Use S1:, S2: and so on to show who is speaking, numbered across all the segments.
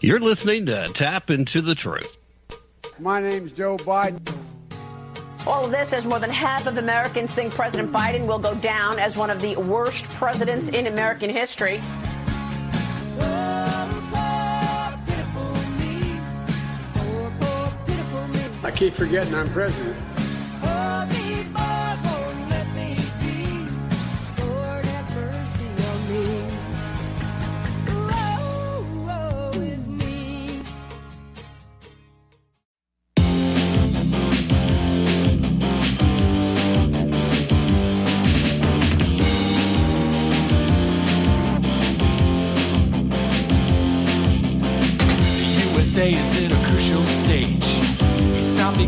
S1: You're listening to Tap Into the Truth.
S2: My name's Joe Biden.
S3: All of this as more than half of Americans think President Biden will go down as one of the worst presidents in American history.
S2: I keep forgetting I'm president.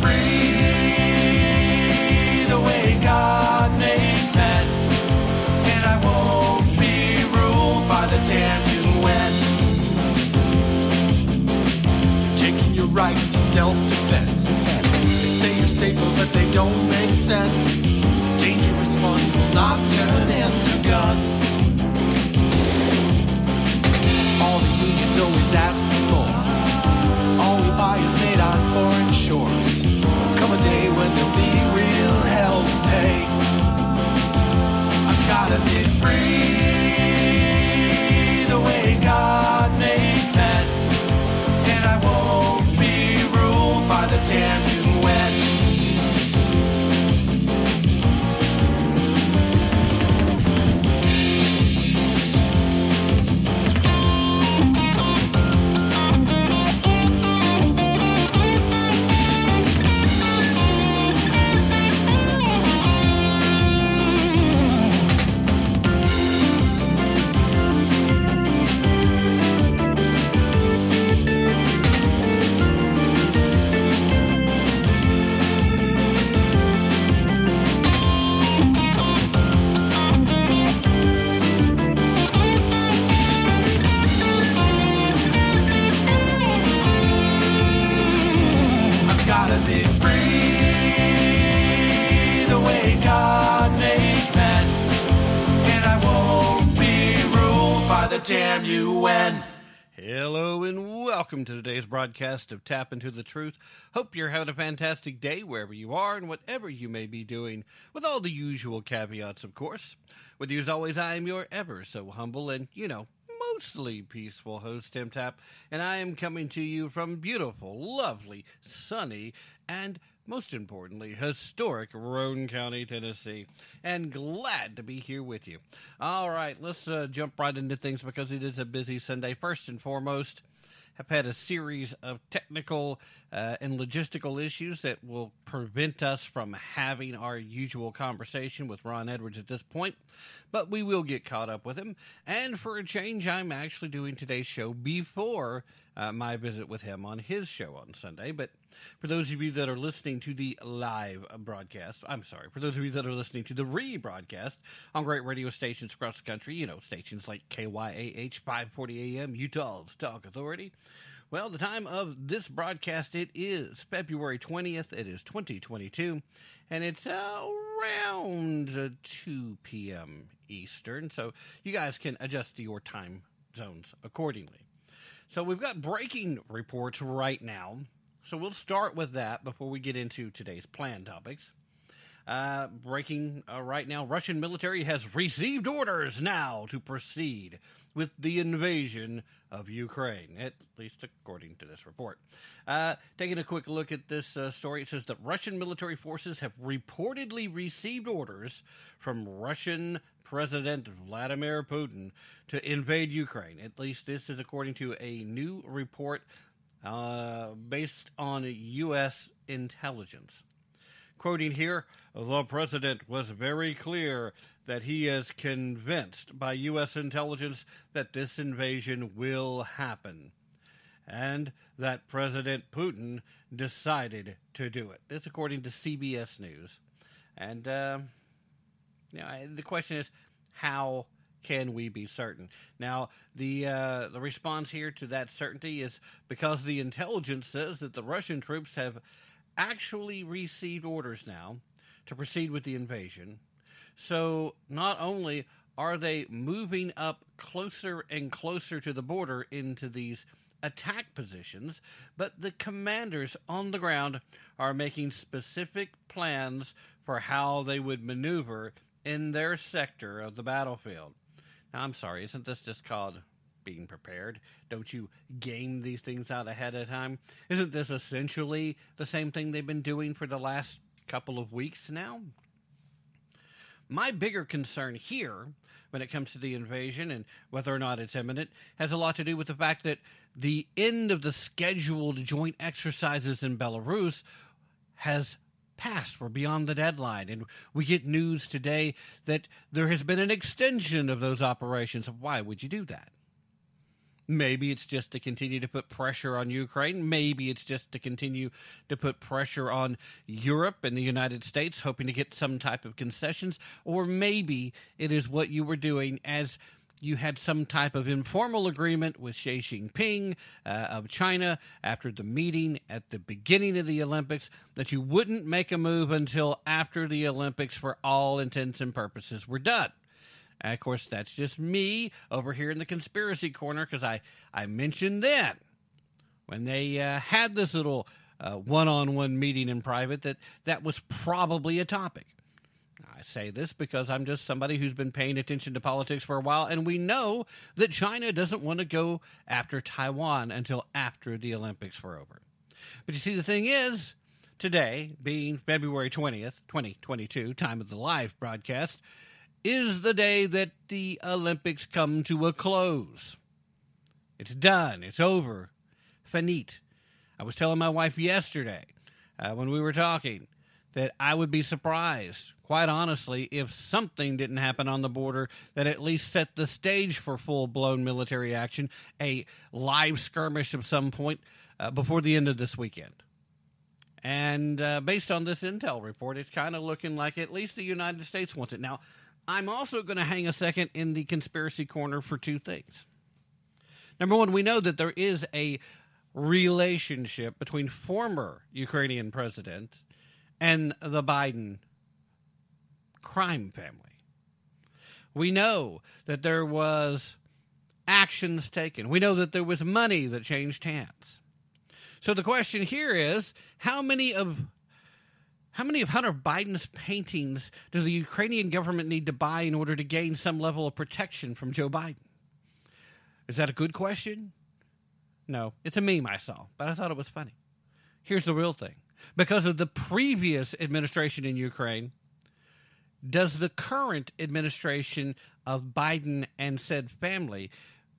S4: free the way God made. And I won't be ruled by the. Taking your right to self-defense. They say you're safer, but they don't make sense. Dangerous ones will not turn into guns. All the unions always ask for more. Is made on foreign shores. Come a day when there'll be real hell to pay. I've gotta be free the way God made men. And I won't be ruled by the damn damn UN.
S1: Hello and welcome to today's broadcast of Tap Into the Truth. Hope you're having a fantastic day wherever you are and whatever you may be doing, with all the usual caveats, of course. With you as always, I am your ever so humble and, you know, mostly peaceful host, Tim Tap, and I am coming to you from beautiful, lovely, sunny, and most importantly, historic Roane County, Tennessee, and glad to be here with you. All right, let's uh, jump right into things because it is a busy Sunday. First and foremost, have had a series of technical uh, and logistical issues that will prevent us from having our usual conversation with Ron Edwards at this point, but we will get caught up with him. And for a change, I'm actually doing today's show before uh, my visit with him on his show on Sunday. But for those of you that are listening to the live broadcast, I'm sorry, for those of you that are listening to the rebroadcast on great radio stations across the country, you know, stations like KYAH 540 AM, Utah's Talk Authority. Well, the time of this broadcast, it is February 20th. It is 2022, and it's around uh, 2 p.m. Eastern. So you guys can adjust your time zones accordingly. So we've got breaking reports right now. So we'll start with that before we get into today's planned topics. Uh, breaking uh, right now, Russian military has received orders now to proceed with the invasion of Ukraine, at least according to this report. Uh, taking a quick look at this uh, story, it says that Russian military forces have reportedly received orders from Russian President Vladimir Putin to invade Ukraine. At least this is according to a new report uh, based on U.S. intelligence. Quoting here, the president was very clear that he is convinced by U.S. intelligence that this invasion will happen and that President Putin decided to do it. This, according to CBS News. And uh, you know, the question is, how can we be certain? Now, the uh, the response here to that certainty is because the intelligence says that the Russian troops have actually received orders now to proceed with the invasion. So not only are they moving up closer and closer to the border into these attack positions, but the commanders on the ground are making specific plans for how they would maneuver in their sector of the battlefield. Now, I'm sorry, isn't this just called being prepared? Don't you game these things out ahead of time? Isn't this essentially the same thing they've been doing for the last couple of weeks now? My bigger concern here, when it comes to the invasion and whether or not it's imminent, has a lot to do with the fact that the end of the scheduled joint exercises in Belarus has passed. We're beyond the deadline. And we get news today that there has been an extension of those operations. Why would you do that? Maybe it's just to continue to put pressure on Ukraine. Maybe it's just to continue to put pressure on Europe and the United States, hoping to get some type of concessions. Or maybe it is what you were doing as you had some type of informal agreement with Xi Jinping uh, of China after the meeting at the beginning of the Olympics that you wouldn't make a move until after the Olympics for all intents and purposes were done. And of course, that's just me over here in the conspiracy corner because I, I mentioned then when they uh, had this little one on one meeting in private that that was probably a topic. I say this because I'm just somebody who's been paying attention to politics for a while, and we know that China doesn't want to go after Taiwan until after the Olympics were over. But you see, the thing is, today, being February 20th, 2022, time of the live broadcast, is the day that the Olympics come to a close. It's done. It's over. Finite. I was telling my wife yesterday uh, when we were talking that I would be surprised, quite honestly, if something didn't happen on the border that at least set the stage for full blown military action, a live skirmish of some point uh, before the end of this weekend. And uh, based on this intel report, it's kind of looking like at least the United States wants it. Now, I'm also going to hang a second in the conspiracy corner for two things. Number one, we know that there is a relationship between former Ukrainian president and the Biden crime family. We know that there was actions taken. We know that there was money that changed hands. So the question here is how many of how many of Hunter Biden's paintings does the Ukrainian government need to buy in order to gain some level of protection from Joe Biden? Is that a good question? No, it's a meme I saw, but I thought it was funny. Here's the real thing because of the previous administration in Ukraine, does the current administration of Biden and said family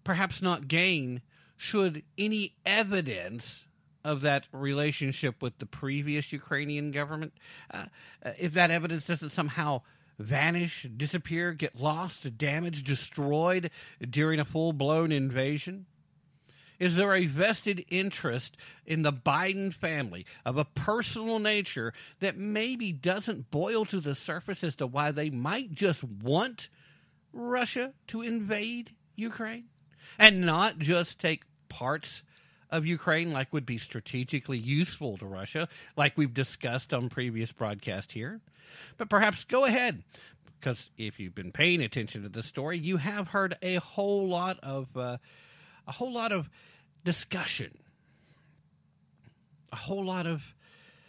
S1: perhaps not gain should any evidence of that relationship with the previous Ukrainian government, uh, uh, if that evidence doesn't somehow vanish, disappear, get lost, damaged, destroyed during a full blown invasion? Is there a vested interest in the Biden family of a personal nature that maybe doesn't boil to the surface as to why they might just want Russia to invade Ukraine and not just take parts of Ukraine like would be strategically useful to Russia, like we've discussed on previous broadcast here? But perhaps go ahead because if you've been paying attention to the story, you have heard a whole lot of uh, a whole lot of discussion, a whole lot of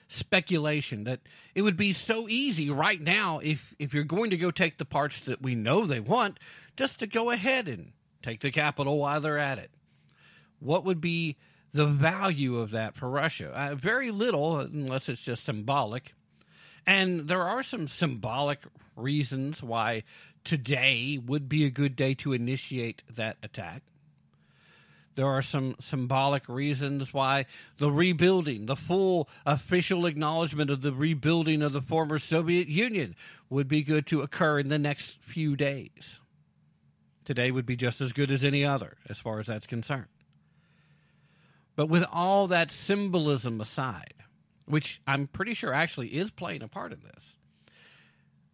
S1: speculation that it would be so easy right now if if you're going to go take the parts that we know they want just to go ahead and take the capital while they're at it what would be the value of that for Russia uh, very little unless it's just symbolic and there are some symbolic reasons why today would be a good day to initiate that attack There are some symbolic reasons why the rebuilding, the full official acknowledgement of the rebuilding of the former Soviet Union, would be good to occur in the next few days. Today would be just as good as any other, as far as that's concerned. But with all that symbolism aside, which I'm pretty sure actually is playing a part in this,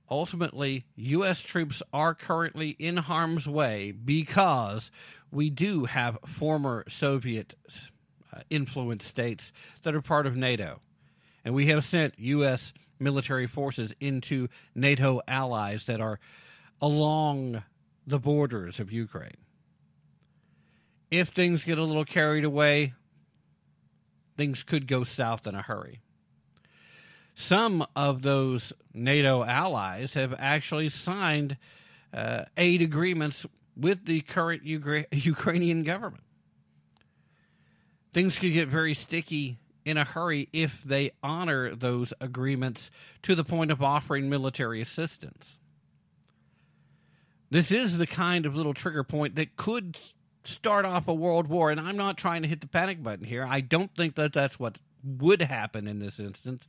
S1: ultimately, U.S. troops are currently in harm's way because we do have former Soviet uh, influenced states that are part of NATO. And we have sent U.S. military forces into NATO allies that are along the borders of Ukraine. If things get a little carried away, things could go south in a hurry. Some of those NATO allies have actually signed uh, aid agreements with the current Ukra- Ukrainian government. Things could get very sticky in a hurry if they honor those agreements to the point of offering military assistance. This is the kind of little trigger point that could start off a world war, and I'm not trying to hit the panic button here. I don't think that that's what would happen in this instance,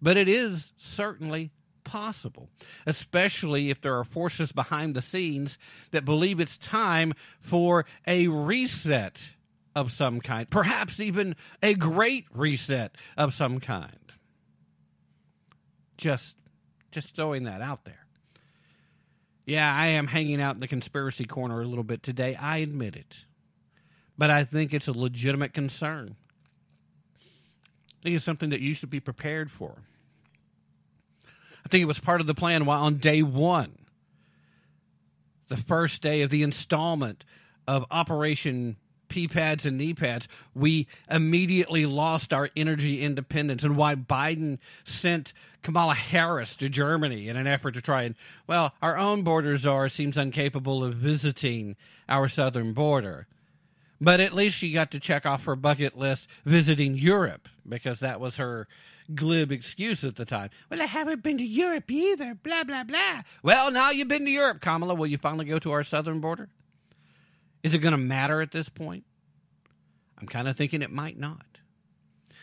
S1: but it is certainly possible, especially if there are forces behind the scenes that believe it's time for a reset of some kind, perhaps even a great reset of some kind. Just just throwing that out there. Yeah, I am hanging out in the conspiracy corner a little bit today. I admit it. But I think it's a legitimate concern. I think it's something that you should be prepared for. I think it was part of the plan while on day one, the first day of the installment of Operation P pads and knee pads, we immediately lost our energy independence, and why Biden sent Kamala Harris to Germany in an effort to try and, well, our own border czar seems incapable of visiting our southern border. But at least she got to check off her bucket list visiting Europe because that was her glib excuse at the time. Well, I haven't been to Europe either, blah, blah, blah. Well, now you've been to Europe, Kamala. Will you finally go to our southern border? Is it going to matter at this point? I'm kind of thinking it might not.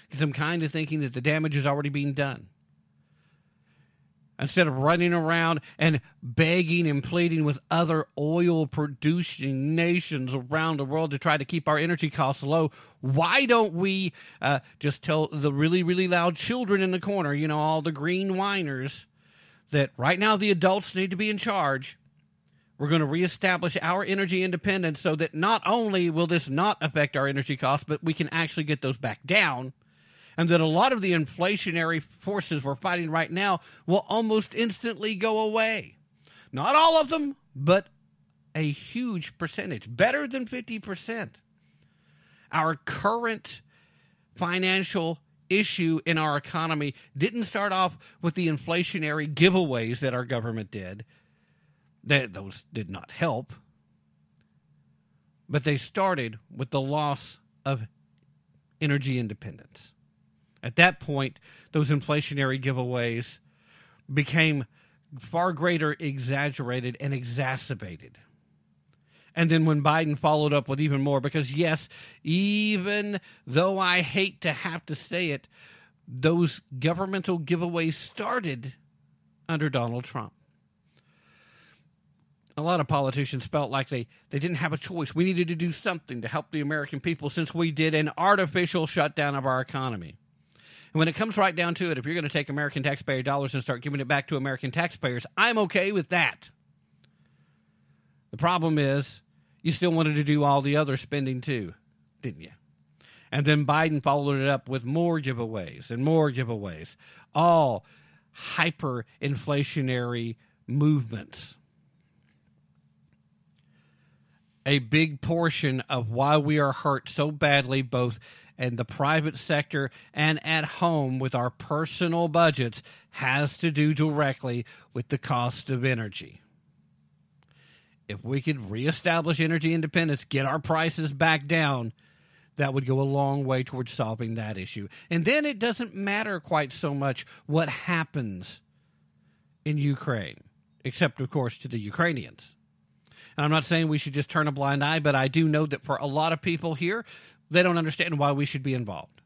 S1: Because I'm kind of thinking that the damage is already being done. Instead of running around and begging and pleading with other oil producing nations around the world to try to keep our energy costs low, why don't we uh, just tell the really, really loud children in the corner, you know, all the green whiners, that right now the adults need to be in charge we're going to reestablish our energy independence so that not only will this not affect our energy costs, but we can actually get those back down. And that a lot of the inflationary forces we're fighting right now will almost instantly go away. Not all of them, but a huge percentage, better than 50%. Our current financial issue in our economy didn't start off with the inflationary giveaways that our government did that those did not help. But they started with the loss of energy independence. At that point, those inflationary giveaways became far greater, exaggerated, and exacerbated. And then when Biden followed up with even more, because yes, even though I hate to have to say it, those governmental giveaways started under Donald Trump a lot of politicians felt like they, they didn't have a choice. We needed to do something to help the American people since we did an artificial shutdown of our economy. And when it comes right down to it, if you're going to take American taxpayer dollars and start giving it back to American taxpayers, I'm okay with that. The problem is, you still wanted to do all the other spending too, didn't you? And then Biden followed it up with more giveaways and more giveaways, all hyperinflationary movements a big portion of why we are hurt so badly, both in the private sector and at home with our personal budgets, has to do directly with the cost of energy. If we could reestablish energy independence, get our prices back down, that would go a long way towards solving that issue. And then it doesn't matter quite so much what happens in Ukraine, except, of course, to the Ukrainians. And I'm not saying we should just turn a blind eye, but I do know that for a lot of people here, they don't understand why we should be involved.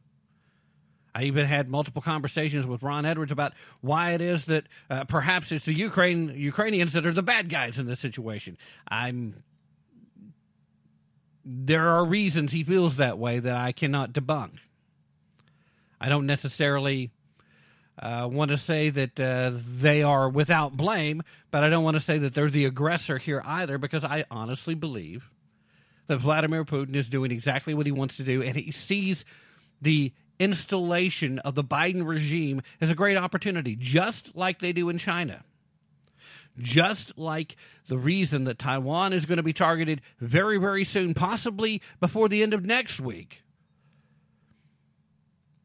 S1: I even had multiple conversations with Ron Edwards about why it is that uh, perhaps it's the Ukraine Ukrainians that are the bad guys in this situation. I'm there are reasons he feels that way that I cannot debunk. I don't necessarily uh, want to say that uh, they are without blame, but I don't want to say that they're the aggressor here either because I honestly believe that Vladimir Putin is doing exactly what he wants to do and he sees the installation of the Biden regime as a great opportunity, just like they do in China. Just like the reason that Taiwan is going to be targeted very, very soon, possibly before the end of next week.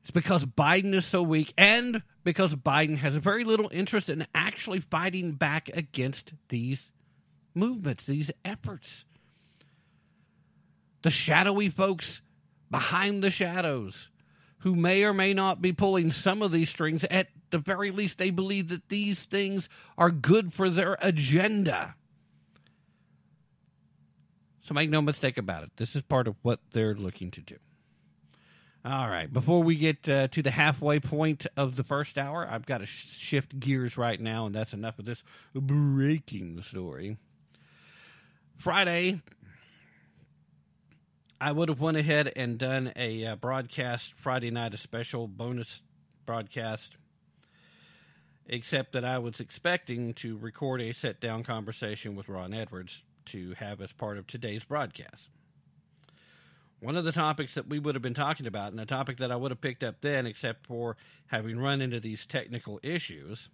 S1: It's because Biden is so weak and because Biden has very little interest in actually fighting back against these movements, these efforts. The shadowy folks behind the shadows who may or may not be pulling some of these strings, at the very least, they believe that these things are good for their agenda. So make no mistake about it. This is part of what they're looking to do. All right. Before we get uh, to the halfway point of the first hour, I've got to sh- shift gears right now, and that's enough of this breaking story. Friday, I would have went ahead and done a uh, broadcast Friday night, a special bonus broadcast, except that I was expecting to record a sit down conversation with Ron Edwards to have as part of today's broadcast. One of the topics that we would have been talking about, and a topic that I would have picked up then, except for having run into these technical issues,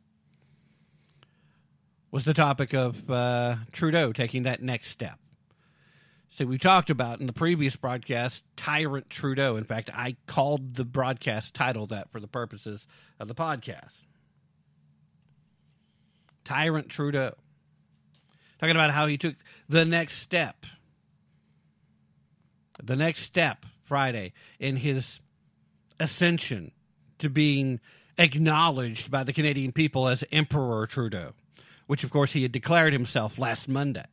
S1: was the topic of uh, Trudeau taking that next step. So we talked about in the previous broadcast, Tyrant Trudeau. In fact, I called the broadcast title that for the purposes of the podcast. Tyrant Trudeau. Talking about how he took the next step. The next step Friday in his ascension to being acknowledged by the Canadian people as Emperor Trudeau, which of course he had declared himself last Monday.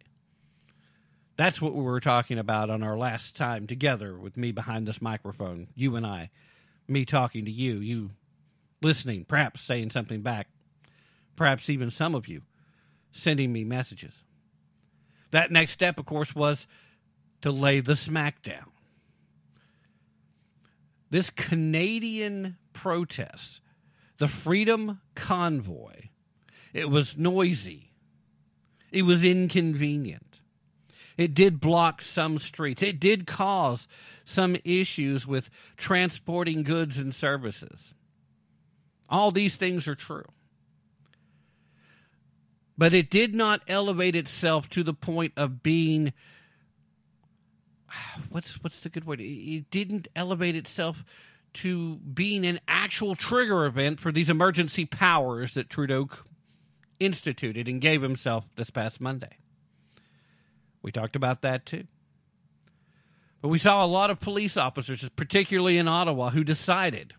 S1: That's what we were talking about on our last time together with me behind this microphone, you and I. Me talking to you, you listening, perhaps saying something back, perhaps even some of you sending me messages. That next step, of course, was to lay the smackdown. This Canadian protest, the Freedom Convoy, it was noisy. It was inconvenient. It did block some streets. It did cause some issues with transporting goods and services. All these things are true. But it did not elevate itself to the point of being what's what's the good word? It didn't elevate itself to being an actual trigger event for these emergency powers that Trudeau instituted and gave himself this past Monday. We talked about that too. But we saw a lot of police officers, particularly in Ottawa, who decided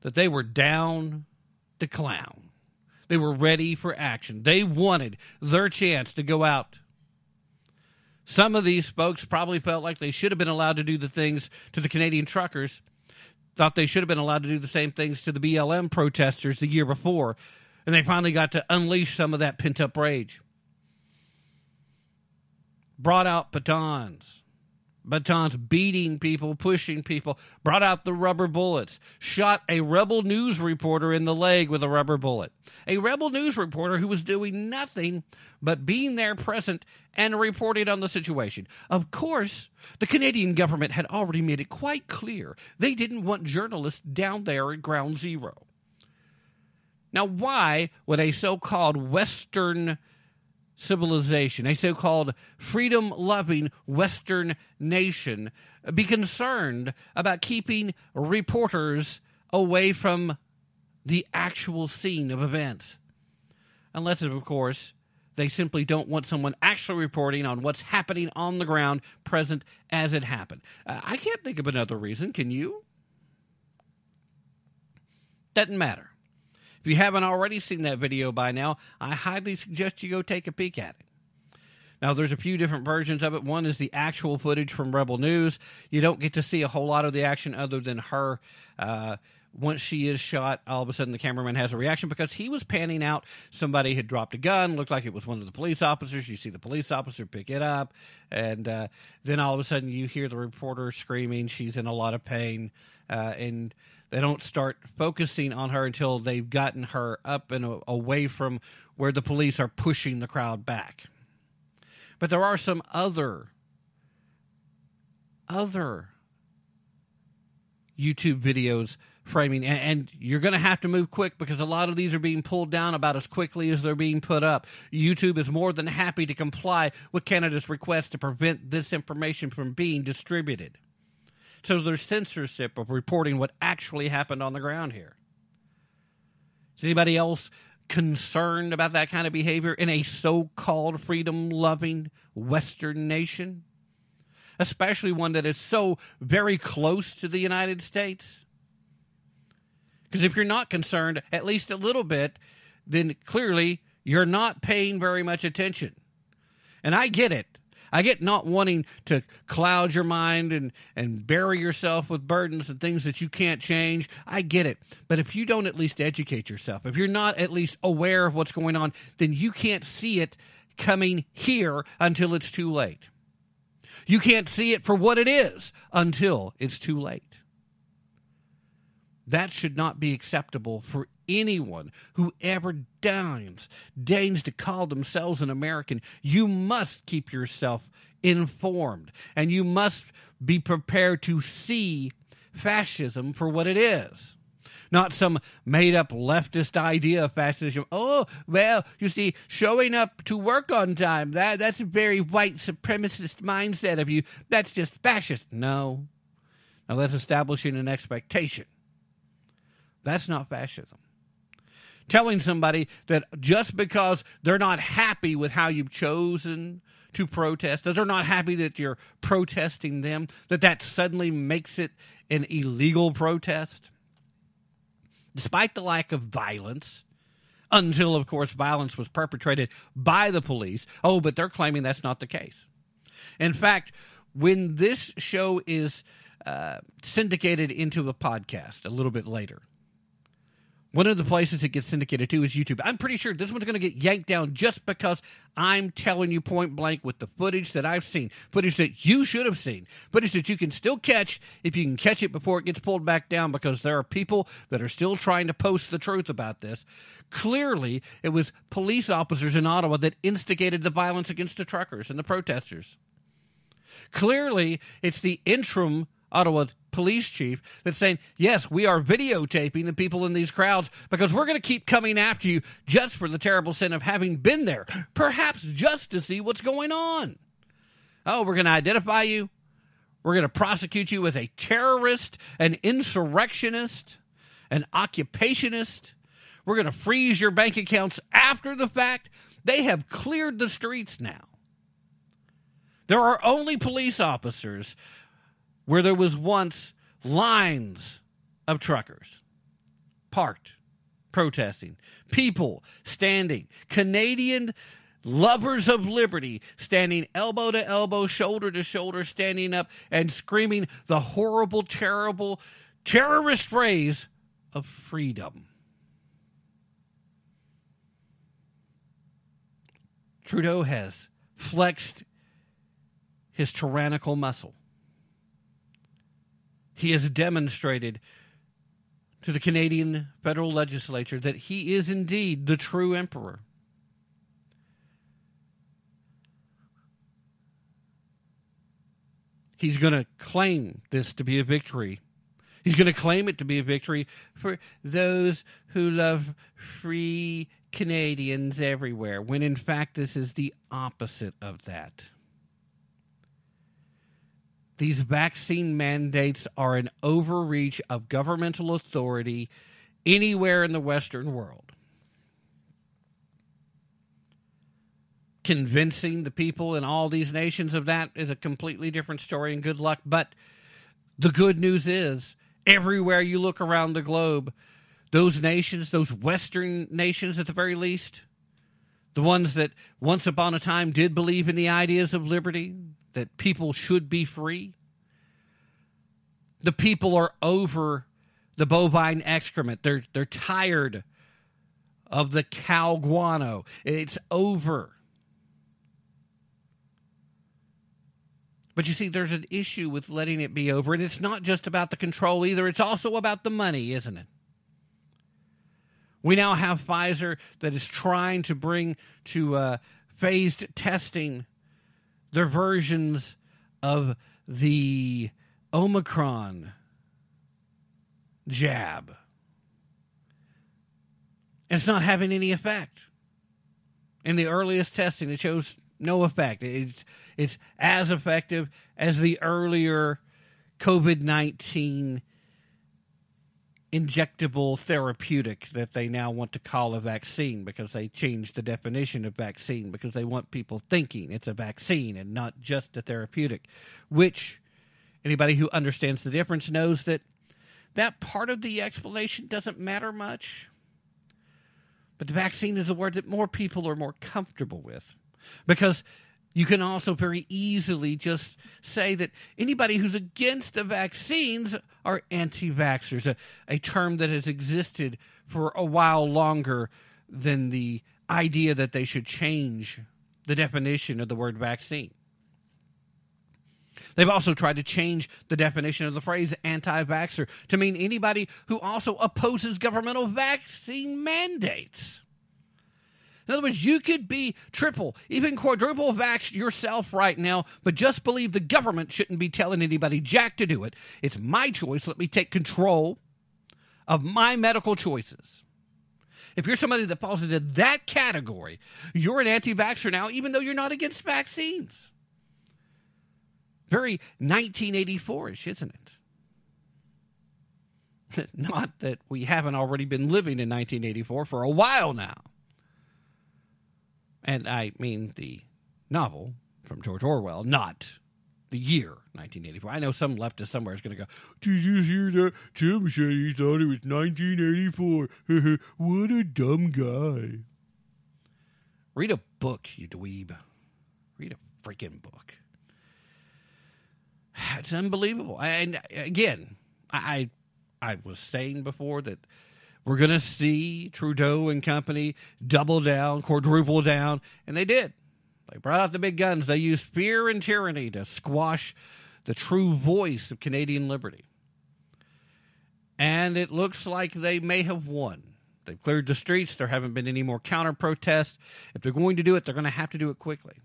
S1: that they were down to clown. They were ready for action. They wanted their chance to go out. Some of these folks probably felt like they should have been allowed to do the things to the Canadian truckers, thought they should have been allowed to do the same things to the BLM protesters the year before, and they finally got to unleash some of that pent up rage brought out batons. Batons beating people, pushing people, brought out the rubber bullets, shot a rebel news reporter in the leg with a rubber bullet. A rebel news reporter who was doing nothing but being there present and reporting on the situation. Of course, the Canadian government had already made it quite clear they didn't want journalists down there at ground zero. Now, why would a so called Western civilization, a so called freedom loving Western nation, be concerned about keeping reporters away from the actual scene of events. Unless, of course, they simply don't want someone actually reporting on what's happening on the ground, present as it happened. Uh, I can't think of another reason. Can you? Doesn't matter. If you haven't already seen that video by now, I highly suggest you go take a peek at it. Now, there's a few different versions of it. One is the actual footage from Rebel News. You don't get to see a whole lot of the action other than her. Uh, once she is shot, all of a sudden the cameraman has a reaction because he was panning out. Somebody had dropped a gun, looked like it was one of the police officers. You see the police officer pick it up, and uh, then all of a sudden you hear the reporter screaming. She's in a lot of pain, uh, and they don't start focusing on her until they've gotten her up and away from where the police are pushing the crowd back. But there are some other other YouTube videos framing and, and you're going to have to move quick because a lot of these are being pulled down about as quickly as they're being put up. YouTube is more than happy to comply with Canada's request to prevent this information from being distributed. So there's censorship of reporting what actually happened on the ground here. Is anybody else concerned about that kind of behavior in a so called freedom loving Western nation, especially one that is so very close to the United States. Because if you're not concerned, at least a little bit, then clearly you're not paying very much attention. And I get it. I get not wanting to cloud your mind and, and bury yourself with burdens and things that you can't change. I get it. But if you don't at least educate yourself, if you're not at least aware of what's going on, then you can't see it coming here until it's too late. You can't see it for what it is until it's too late. That should not be acceptable for anyone who ever deigns, deigns to call themselves an American. You must keep yourself informed and you must be prepared to see fascism for what it is. Not some made up leftist idea of fascism. Oh, well, you see, showing up to work on time, that, that's a very white supremacist mindset of you. That's just fascist. No. Now that's establishing an expectation. That's not fascism telling somebody that just because they're not happy with how you've chosen to protest, that they're not happy that you're protesting them, that that suddenly makes it an illegal protest. Despite the lack of violence, until, of course, violence was perpetrated by the police. Oh, but they're claiming that's not the case. In fact, when this show is uh, syndicated into a podcast a little bit later, one of the places it gets syndicated to is YouTube. I'm pretty sure this one's going to get yanked down just because I'm telling you point blank with the footage that I've seen, footage that you should have seen, footage that you can still catch if you can catch it before it gets pulled back down because there are people that are still trying to post the truth about this. Clearly, it was police officers in Ottawa that instigated the violence against the truckers and the protesters. Clearly, it's the interim Ottawa police chief that's saying, yes, we are videotaping the people in these crowds because we're going to keep coming after you just for the terrible sin of having been there, perhaps just to see what's going on. Oh, we're going to identify you. We're going to prosecute you as a terrorist, an insurrectionist, an occupationist. We're going to freeze your bank accounts after the fact. They have cleared the streets now. There are only police officers where there was once lines of truckers parked, protesting, people standing, Canadian lovers of liberty standing elbow to elbow, shoulder to shoulder, standing up and screaming the horrible, terrible, terrorist phrase of freedom. Trudeau has flexed his tyrannical muscle he has demonstrated to the Canadian federal legislature that he is indeed the true emperor. He's going to claim this to be a victory. He's going to claim it to be a victory for those who love free Canadians everywhere, when in fact this is the opposite of that. These vaccine mandates are an overreach of governmental authority anywhere in the Western world. Convincing the people in all these nations of that is a completely different story, and good luck. But the good news is, everywhere you look around the globe, those nations, those Western nations at the very least, the ones that once upon a time did believe in the ideas of liberty, that people should be free. The people are over the bovine excrement. They're they're tired of the cow guano. It's over. But you see, there's an issue with letting it be over, and it's not just about the control either. It's also about the money, isn't it? We now have Pfizer that is trying to bring to uh, phased testing their versions of the Omicron jab. It's not having any effect. In the earliest testing, it shows no effect. It's it's as effective as the earlier COVID nineteen injectable therapeutic that they now want to call a vaccine because they changed the definition of vaccine because they want people thinking it's a vaccine and not just a therapeutic, which anybody who understands the difference knows that that part of the explanation doesn't matter much. But the vaccine is a word that more people are more comfortable with because you can also very easily just say that anybody who's against the vaccines are anti vaxxers, a, a term that has existed for a while longer than the idea that they should change the definition of the word vaccine. They've also tried to change the definition of the phrase anti vaxxer to mean anybody who also opposes governmental vaccine mandates. In other words, you could be triple, even quadruple vaxxed yourself right now, but just believe the government shouldn't be telling anybody jack to do it. It's my choice. Let me take control of my medical choices. If you're somebody that falls into that category, you're an anti vaxxer now, even though you're not against vaccines. Very 1984 ish, isn't it? Not that we haven't already been living in 1984 for a while now. And I mean the novel from George Orwell, not the year 1984. I know some leftist somewhere is going to go, Did you hear that? Tim said he thought it was 1984. what a dumb guy. Read a book, you dweeb. Read a freaking book. It's unbelievable. And again, I I was saying before that we're going to see Trudeau and company double down, quadruple down, and they did. They brought out the big guns. They used fear and tyranny to squash the true voice of Canadian liberty. And it looks like they may have won. They've cleared the streets. There haven't been any more counter protests. If they're going to do it, they're going to have to do it quickly.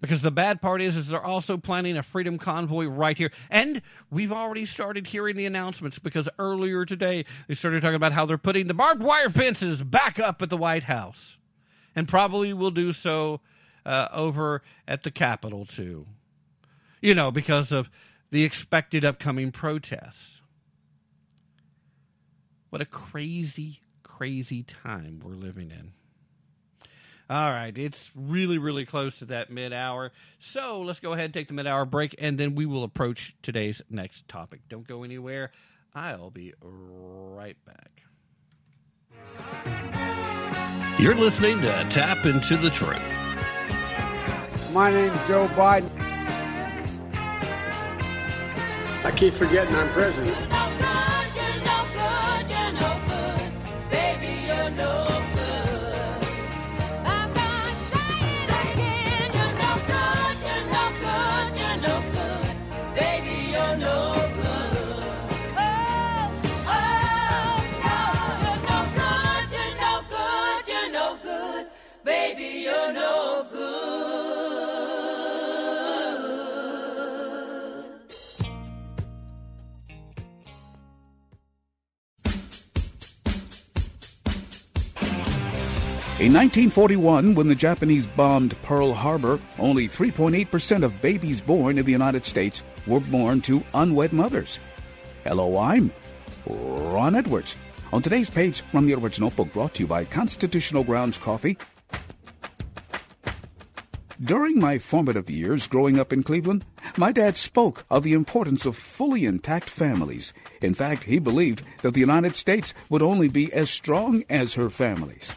S1: Because the bad part is, is they're also planning a freedom convoy right here. And we've already started hearing the announcements because earlier today they started talking about how they're putting the barbed wire fences back up at the White House. And probably will do so uh, over at the Capitol too. You know, because of the expected upcoming protests. What a crazy, crazy time we're living in. All right, it's really, really close to that mid hour. So let's go ahead and take the mid hour break, and then we will approach today's next topic. Don't go anywhere. I'll be right back. You're listening to Tap Into the Truth.
S2: My name's Joe Biden. I keep forgetting I'm president.
S5: In 1941, when the Japanese bombed Pearl Harbor, only 3.8% of babies born in the United States were born to unwed mothers. Hello, I'm Ron Edwards. On today's page from the Edwards Notebook brought to you by Constitutional Grounds Coffee. During my formative years growing up in Cleveland, my dad spoke of the importance of fully intact families. In fact, he believed that the United States would only be as strong as her families.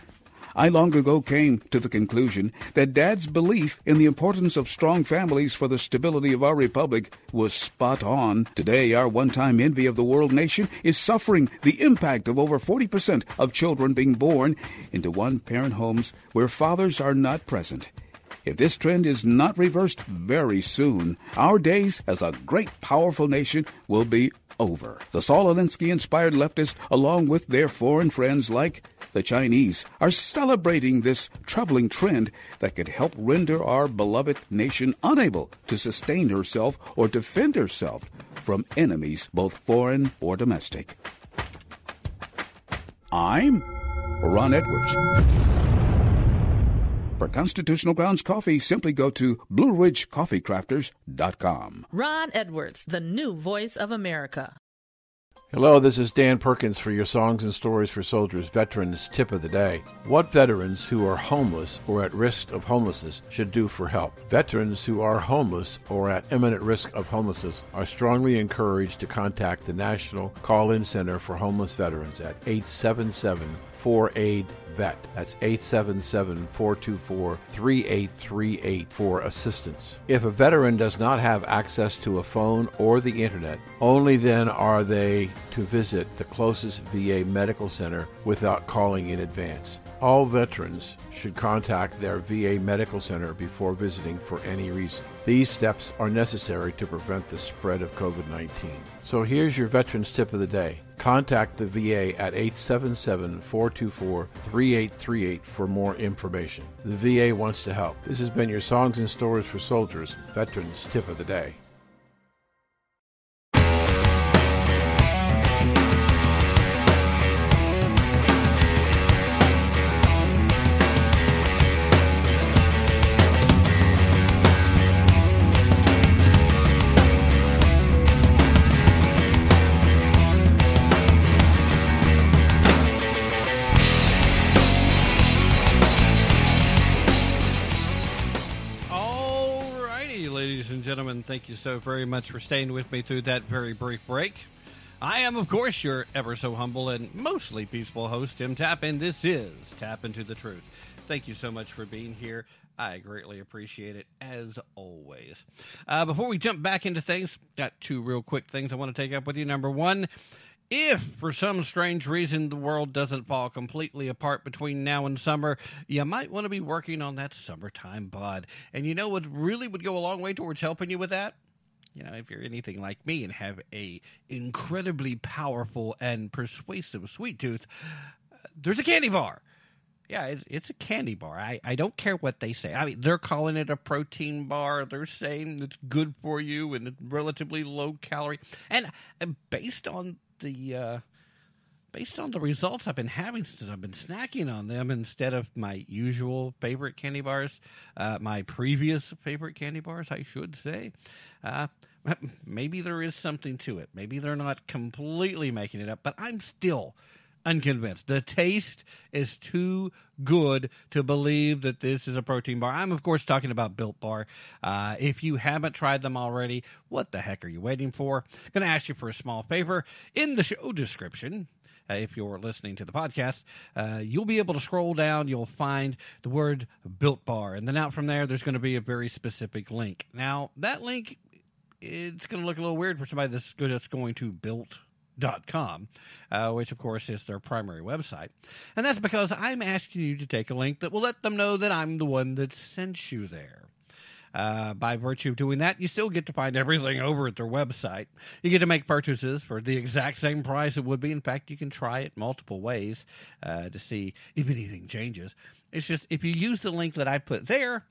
S5: I long ago came to the conclusion that Dad's belief in the importance of strong families for the stability of our republic was spot on. Today, our one time envy of the world nation is suffering the impact of over 40% of children being born into one parent homes where fathers are not present. If this trend is not reversed very soon, our days as a great, powerful nation will be over. The Saul Alinsky inspired leftists, along with their foreign friends like the Chinese, are celebrating this troubling trend that could help render our beloved nation unable to sustain herself or defend herself from enemies, both foreign or domestic. I'm Ron Edwards. For Constitutional Grounds Coffee, simply go to BlueRidgeCoffeeCrafters.com.
S6: Ron Edwards, the new voice of America.
S7: Hello, this is Dan Perkins for your Songs and Stories for Soldiers Veterans Tip of the Day. What veterans who are homeless or at risk of homelessness should do for help? Veterans who are homeless or at imminent risk of homelessness are strongly encouraged to contact the National Call In Center for Homeless Veterans at 877 4 aid vet. That's 877 424 3838 for assistance. If a veteran does not have access to a phone or the internet, only then are they to visit the closest VA medical center without calling in advance. All veterans should contact their VA medical center before visiting for any reason. These steps are necessary to prevent the spread of COVID 19. So here's your veterans tip of the day. Contact the VA at 877 424 3838 for more information. The VA wants to help. This has been your Songs and Stories for Soldiers Veterans Tip of the Day.
S1: Gentlemen, thank you so very much for staying with me through that very brief break. I am, of course, your ever so humble and mostly peaceful host, Tim Tapp, and this is Tap Into the Truth. Thank you so much for being here. I greatly appreciate it, as always. Uh, before we jump back into things, got two real quick things I want to take up with you. Number one, if for some strange reason the world doesn't fall completely apart between now and summer, you might want to be working on that summertime bod. And you know what really would go a long way towards helping you with that? You know, if you're anything like me and have a incredibly powerful and persuasive sweet tooth, there's a candy bar. Yeah, it's, it's a candy bar. I, I don't care what they say. I mean, they're calling it a protein bar. They're saying it's good for you and it's relatively low calorie. And uh, based on the uh, based on the results I've been having since I've been snacking on them instead of my usual favorite candy bars, uh, my previous favorite candy bars, I should say. Uh, maybe there is something to it. Maybe they're not completely making it up, but I'm still unconvinced. The taste is too good to believe that this is a protein bar. I'm, of course, talking about Built Bar. Uh, if you haven't tried them already, what the heck are you waiting for? Going to ask you for a small favor. In the show description, uh, if you're listening to the podcast, uh, you'll be able to scroll down. You'll find the word Built Bar, and then out from there, there's going to be a very specific link. Now, that link, it's going to look a little weird for somebody that's just going to built dot com, uh, which of course is their primary website, and that's because I'm asking you to take a link that will let them know that I'm the one that sent you there. Uh, by virtue of doing that, you still get to find everything over at their website. You get to make purchases for the exact same price it would be. In fact, you can try it multiple ways uh, to see if anything changes. It's just if you use the link that I put there,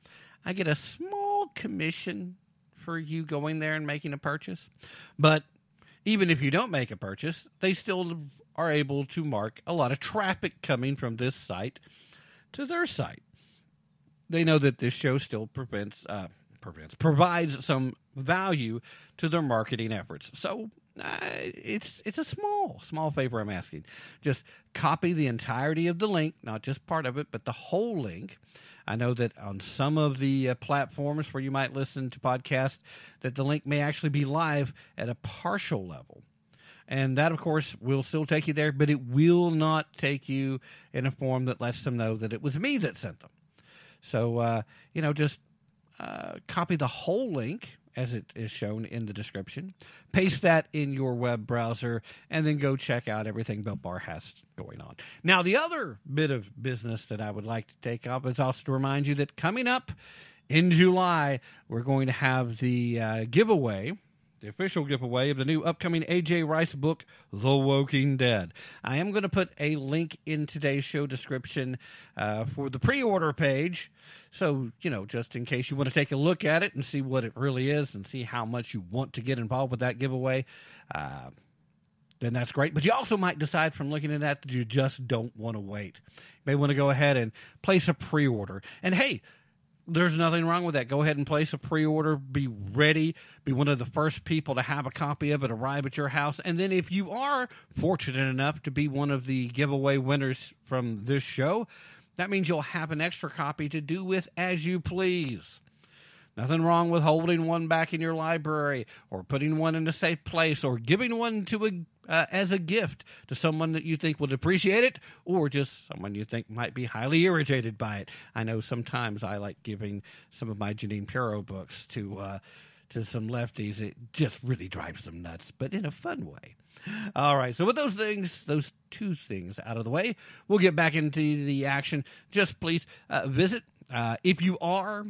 S1: I get a small commission for you going there and making a purchase. But even if you don't make a purchase, they still are able to mark a lot of traffic coming from this site to their site. They know that this show still prevents, uh, prevents provides some value to their marketing efforts. So uh, it's it's a small small favor I'm asking. Just copy the entirety of the link, not just part of it, but the whole link. I know that on some of the uh, platforms where you might listen to podcasts, that the link may actually be live at a partial level. And that, of course, will still take you there, but it will not take you in a form that lets them know that it was me that sent them. So, uh, you know, just uh, copy the whole link as it is shown in the description, paste that in your web browser, and then go check out everything Built Bar has going on. Now, the other bit of business that I would like to take up is also to remind you that coming up in July, we're going to have the uh, giveaway the official giveaway of the new upcoming AJ Rice book, The Woking Dead. I am going to put a link in today's show description uh, for the pre order page. So, you know, just in case you want to take a look at it and see what it really is and see how much you want to get involved with that giveaway, uh, then that's great. But you also might decide from looking at that that you just don't want to wait. You may want to go ahead and place a pre order. And hey, there's nothing wrong with that. Go ahead and place a pre order. Be ready. Be one of the first people to have a copy of it arrive at your house. And then, if you are fortunate enough to be one of the giveaway winners from this show, that means you'll have an extra copy to do with as you please. Nothing wrong with holding one back in your library or putting one in a safe place or giving one to a uh, as a gift to someone that you think would appreciate it or just someone you think might be highly irritated by it. I know sometimes I like giving some of my Jeanine Pirro books to uh, to some lefties. It just really drives them nuts, but in a fun way. All right, so with those things, those two things out of the way, we'll get back into the action. Just please uh, visit uh, if you are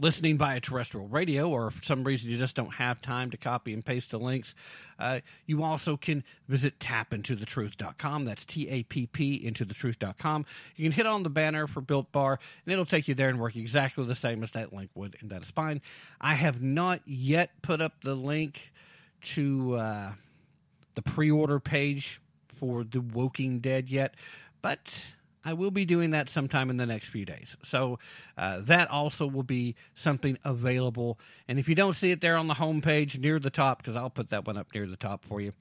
S1: listening via terrestrial radio, or for some reason you just don't have time to copy and paste the links, uh, you also can visit tappintothetruth.com. That's T A P P truth.com. You can hit on the banner for Built Bar, and it'll take you there and work exactly the same as that link would, and that is fine. I have not yet put up the link to uh, the pre order page for The Woking Dead yet, but I will be doing that sometime in the next few days. So uh, that also will be something available. And if you don't see it there on the homepage near the top, because I'll put that one up near the top for you,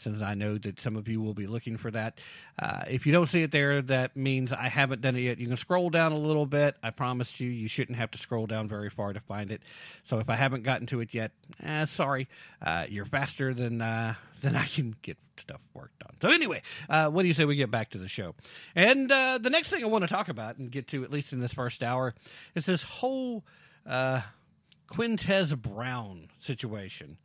S1: since I know that some of you will be looking for that. Uh, if you don't see it there, that means I haven't done it yet. You can scroll down a little bit. I promised you, you shouldn't have to scroll down very far to find it. So if I haven't gotten to it yet, eh, sorry. Uh, you're faster than uh, than I can get stuff worked on. So anyway, uh, what do you say we get back to the show? And uh, the next thing I want to talk about and get to, at least in this first hour, is this whole uh, Quintez Brown situation.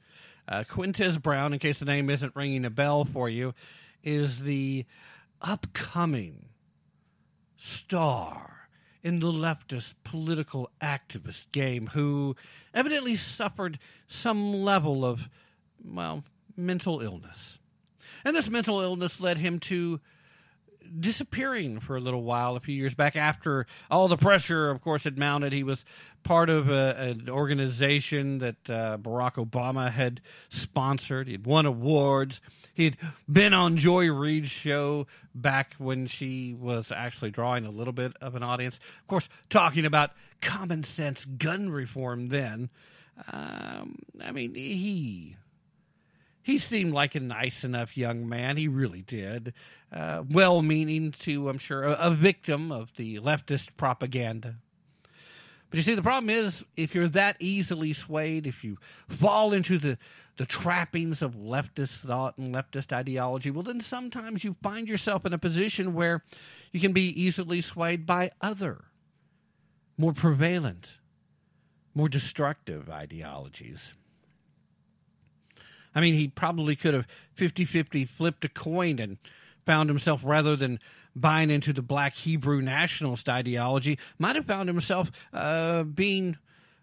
S1: Uh, Quintez Brown, in case the name isn't ringing a bell for you, is the upcoming star in the leftist political activist game who evidently suffered some level of, well, mental illness. And this mental illness led him to disappearing for a little while a few years back after all the pressure, of course, had mounted. He was part of a, an organization that uh, Barack Obama had sponsored. He'd won awards. He'd been on Joy Reid's show back when she was actually drawing a little bit of an audience. Of course, talking about common sense gun reform then. Um, I mean, he he seemed like a nice enough young man. He really did. Uh, well meaning to, I'm sure, a, a, victim of the leftist propaganda. But you see, the problem is if you're that easily swayed, if you fall into the, the trappings of leftist thought and leftist ideology, well, then sometimes you find yourself in a position where you can be easily swayed by other, more prevalent, more destructive ideologies. I mean, he probably could have 50 50 flipped a coin and found himself, rather than buying into the black Hebrew nationalist ideology, might have found himself uh, being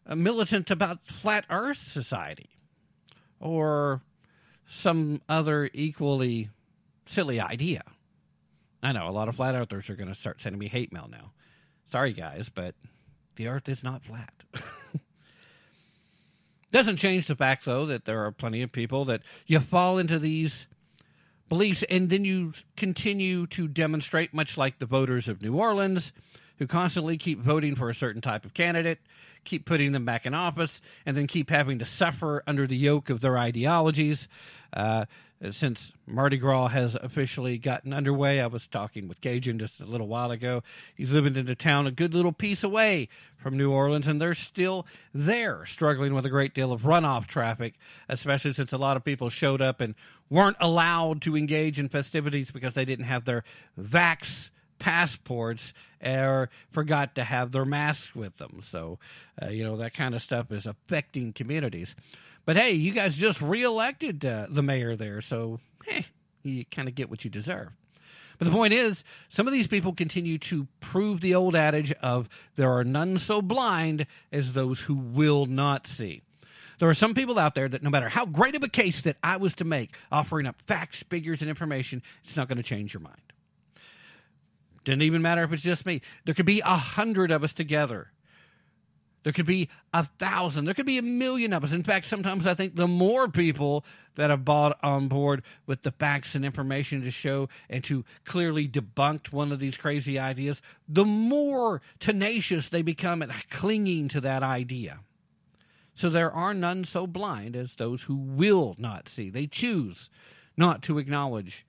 S1: a militant about flat earth society or some other equally silly idea. I know a lot of flat earthers are going to start sending me hate mail now. Sorry, guys, but the earth is not flat. Doesn't change the fact, though, that there are plenty of people that you fall into these beliefs and then you continue to demonstrate, much like the voters of New Orleans, who constantly keep voting for a certain type of candidate, keep putting them back in office, and then keep having to suffer under the yoke of their ideologies. Uh, since Mardi Gras has officially gotten underway. I was talking with Cajun just a little while ago. He's living in a town a good little piece away from New Orleans, and they're still there, struggling with a great deal of runoff traffic, especially since a lot of people showed up and weren't allowed to engage in festivities because they didn't have their vax passports or forgot to have their masks with them. So, uh, you know, that kind of stuff is affecting communities. But hey, you guys just reelected uh, the mayor there, so you kind of get what you deserve. But the point is, some of these people continue to prove the old adage of there are none so blind as those who will not see. There are some people out there that no matter how great of a case that I was to make, offering up facts, figures, and information, it's not going to change your mind. Didn't even matter if it's just me. There could be a hundred of us together there could be a thousand. There could be a million of us. In fact, sometimes I think the more people that have bought on board with the facts and information to show and to clearly debunk one of these crazy ideas, the more tenacious they become at clinging to that idea. So there are none so blind as those who will not see. They choose not to acknowledge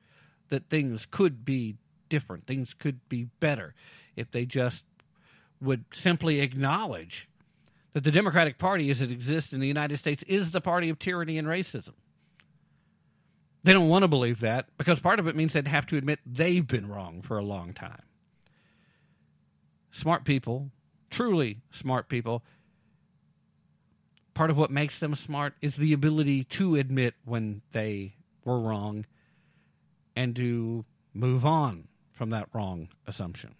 S1: that things could be different, things could be better if they just would simply acknowledge that the Democratic Party, as it exists in the United States, is the party of tyranny and racism. They don't want to believe that because part of it means they'd have to admit they've been wrong for a long time. Smart people, truly smart people, part of what makes them smart is the ability to admit when they were wrong and to move on from that wrong assumption.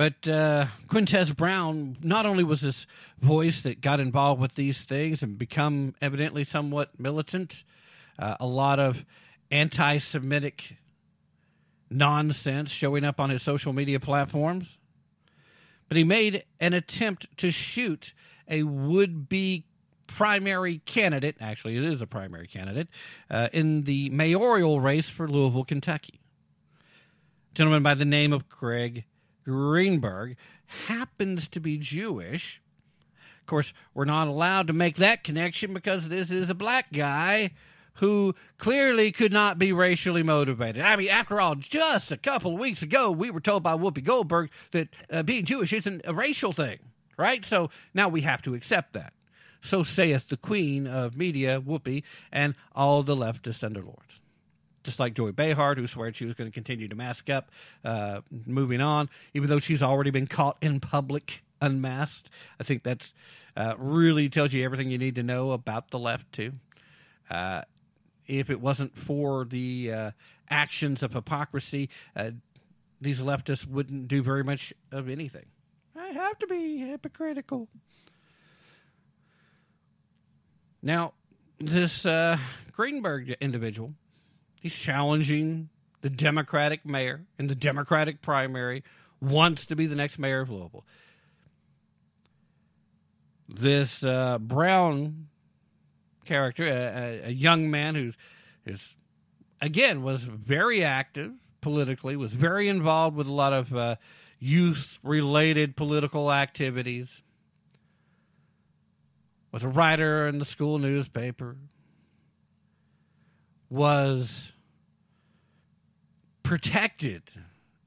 S1: But uh, Quintez Brown not only was this voice that got involved with these things and become evidently somewhat militant, uh, a lot of anti Semitic nonsense showing up on his social media platforms, but he made an attempt to shoot a would be primary candidate, actually, it is a primary candidate, uh, in the mayoral race for Louisville, Kentucky. A gentleman by the name of Craig Greenberg happens to be Jewish. Of course, we're not allowed to make that connection because this is a black guy who clearly could not be racially motivated. I mean, after all, just a couple of weeks ago, we were told by Whoopi Goldberg that uh, being Jewish isn't a racial thing, right? So now we have to accept that. So saith the queen of media, Whoopi, and all the leftist underlords just like Joy Behar, who swears she was going to continue to mask up, uh, moving on, even though she's already been caught in public unmasked. I think that's uh, really tells you everything you need to know about the left, too. Uh, if it wasn't for the uh, actions of hypocrisy, uh, these leftists wouldn't do very much of anything. I have to be hypocritical. Now, this uh, Greenberg individual He's challenging the Democratic mayor in the Democratic primary, wants to be the next mayor of Louisville. This uh, Brown character, a, a, young man who's, who's, again, was very active politically, was very involved with a lot of uh, youth related political activities, was a writer in the school newspaper, was protected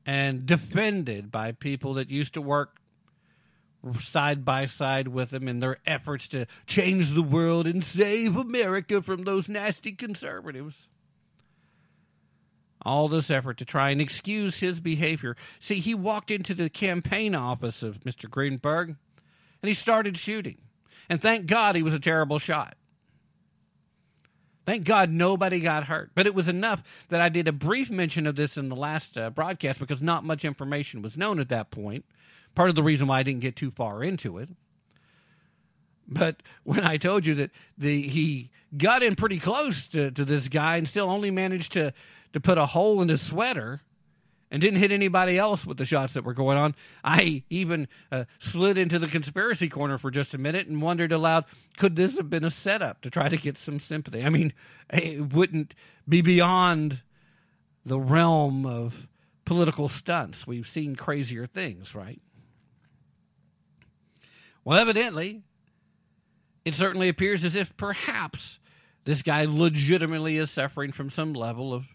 S1: and defended by people that used to work side by side with him in their efforts to change the world and save America from those nasty conservatives. All this effort to try and excuse his behavior. See, he walked into the campaign office of Mr. Greenberg and he started shooting. And thank God he was a terrible shot. Thank God nobody got hurt. But it was enough that I did a brief mention of this in the last uh, broadcast because not much information was known at that point. Part of the reason why I didn't get too far into it. But when I told you that the he got in pretty close to, to this guy and still only managed to, to put a hole in his sweater and didn't hit anybody else with the shots that were going on. I even uh, slid into the conspiracy corner for just a minute and wondered aloud could this have been a setup to try to get some sympathy? I mean, it wouldn't be beyond the realm of political stunts. We've seen crazier things, right? Well, evidently, it certainly appears as if perhaps this guy legitimately is suffering from some level of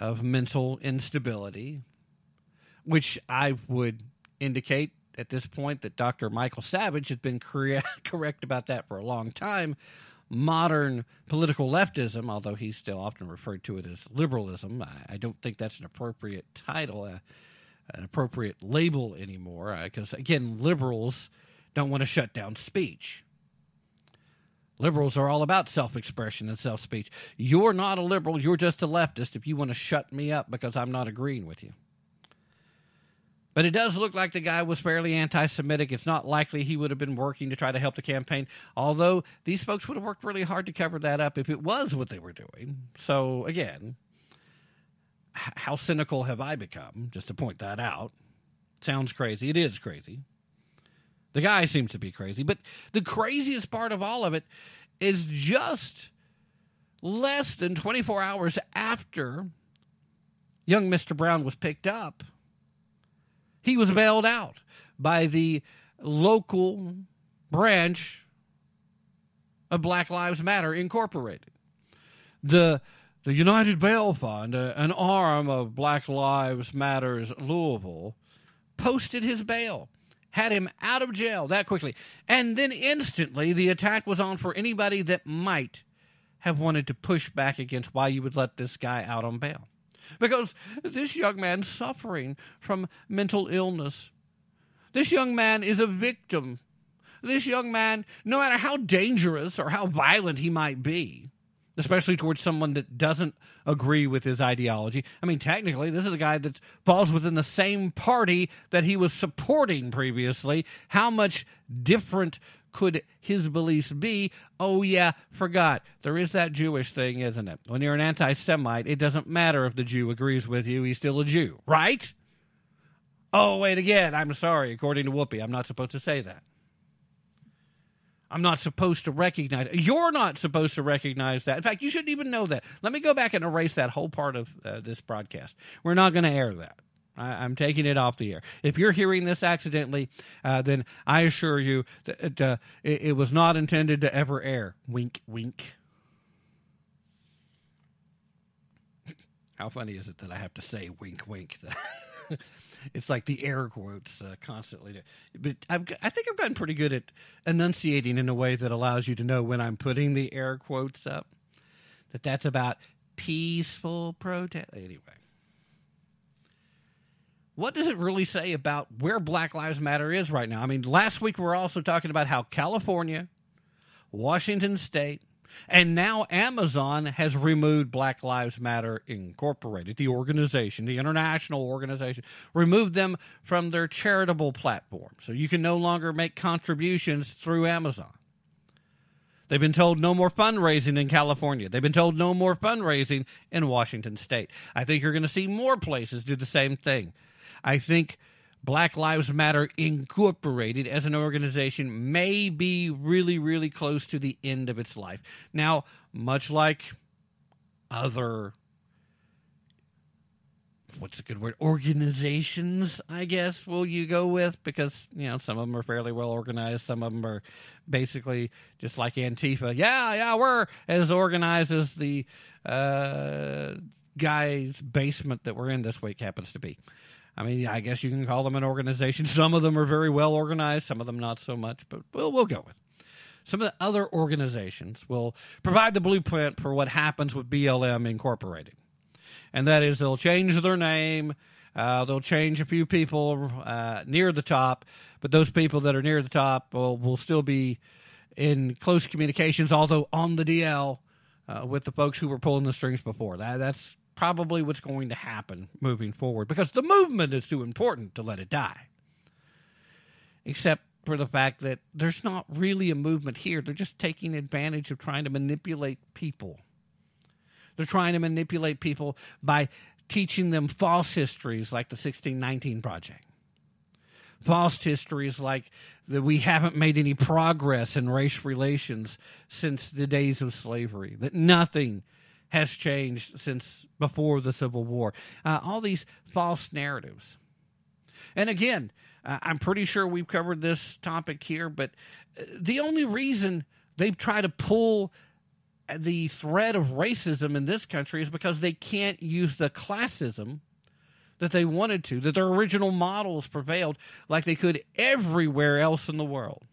S1: of mental instability, which I would indicate at this point that Dr. Michael Savage has been correct about that for a long time. Modern political leftism, although he's still often referred to it as liberalism, I, I don't think that's an appropriate title, uh, an appropriate label anymore, because uh, again, liberals don't want to shut down speech. Liberals are all about self expression and self speech. You're not a liberal, you're just a leftist if you want to shut me up because I'm not agreeing with you. But it does look like the guy was fairly anti Semitic. It's not likely he would have been working to try to help the campaign, although these folks would have worked really hard to cover that up if it was what they were doing. So, again, how cynical have I become, just to point that out? Sounds crazy. It is crazy. The guy seems to be crazy. But the craziest part of all of it is just less than 24 hours after young Mr. Brown was picked up, he was bailed out by the local branch of Black Lives Matter Incorporated. The the United Bail Fund, uh, an arm of Black Lives Matters Louisville, posted his bail had him out of jail that quickly. And then instantly, the attack was on for anybody that might have wanted to push back against why you would let this guy out on bail. Because this young man's suffering from mental illness. This young man is a victim. This young man, no matter how dangerous or how violent he might be, especially towards someone that doesn't agree with his ideology. I mean, technically, this is a guy that falls within the same party that he was supporting previously. How much different could his beliefs be? Oh, yeah, forgot. There is that Jewish thing, isn't it? When you're an anti Semite, it doesn't matter if the Jew agrees with you, he's still a Jew, right? Oh, wait, again, I'm sorry. According to Whoopi, I'm not supposed to say that. I'm not supposed to recognize. You're not supposed to recognize that. In fact, you shouldn't even know that. Let me go back and erase that whole part of uh, this broadcast. We're not going to air that. I, am taking it off the air. If you're hearing this accidentally, uh, then I assure you that it, uh, it, it was not intended to ever air. Wink, wink. How funny is it that I have to say wink, wink? it's like the air quotes uh, constantly. But I've, I think I've gotten pretty good at enunciating in a way that allows you to know when I'm putting the air quotes up that that's about peaceful protest. Anyway, what does it really say about where Black Lives Matter is right now? I mean, last week we were also talking about how California, Washington State, and now Amazon has removed Black Lives Matter Incorporated, the organization, the international organization, removed them from their charitable platform. So you can no longer make contributions through Amazon. They've been told no more fundraising in California. They've been told no more fundraising in Washington state. I think you're going to see more places do the same thing. I think Black Lives Matter Incorporated as an organization may be really, really close to the end of its life. Now, much like other what's a good word organizations i guess will you go with? Because you know some of them are fairly well organized. Some of them are basically just like antifa. Yeah yeah we're as organized as the uh, guy's basement that we're in this week happens to be I mean, I guess you can call them an organization. Some of them are very well organized, some of them not so much, but we'll, we'll go with. Some of the other organizations will provide the blueprint for what happens with BLM Incorporated. And that is they'll change their name, uh, they'll change a few people uh, near the top, but those people that are near the top will, will still be in close communications, although on the DL uh, with the folks who were pulling the strings before. That, that's probably what's going to happen moving forward because the movement is too important to let it die. Except for the fact that there's not really a movement here. They're just taking advantage of trying to manipulate people. They're trying to manipulate people by teaching them false histories like the 1619 Project. False histories like that we haven't made any progress in race relations since the days of slavery, that nothing has changed since before the Civil War. Uh, all these false narratives. And again, uh, I'm pretty sure we've covered this topic here, but uh, the only reason they try to pull the threat of racism in this country is because they can't use the classism that they wanted to, that their original models prevailed like they could everywhere else in the world.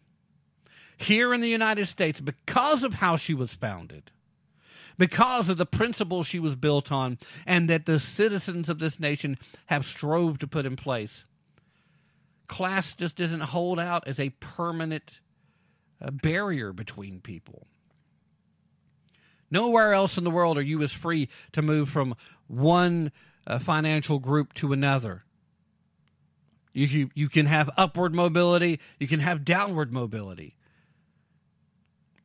S1: Here in the United States, because of how she was founded, because of the principles she was built on, and that the citizens of this nation have strove to put in place, class just doesn't hold out as a permanent uh, barrier between people. Nowhere else in the world are you as free to move from one uh, financial group to another. You, you, you can have upward mobility, you can have downward mobility.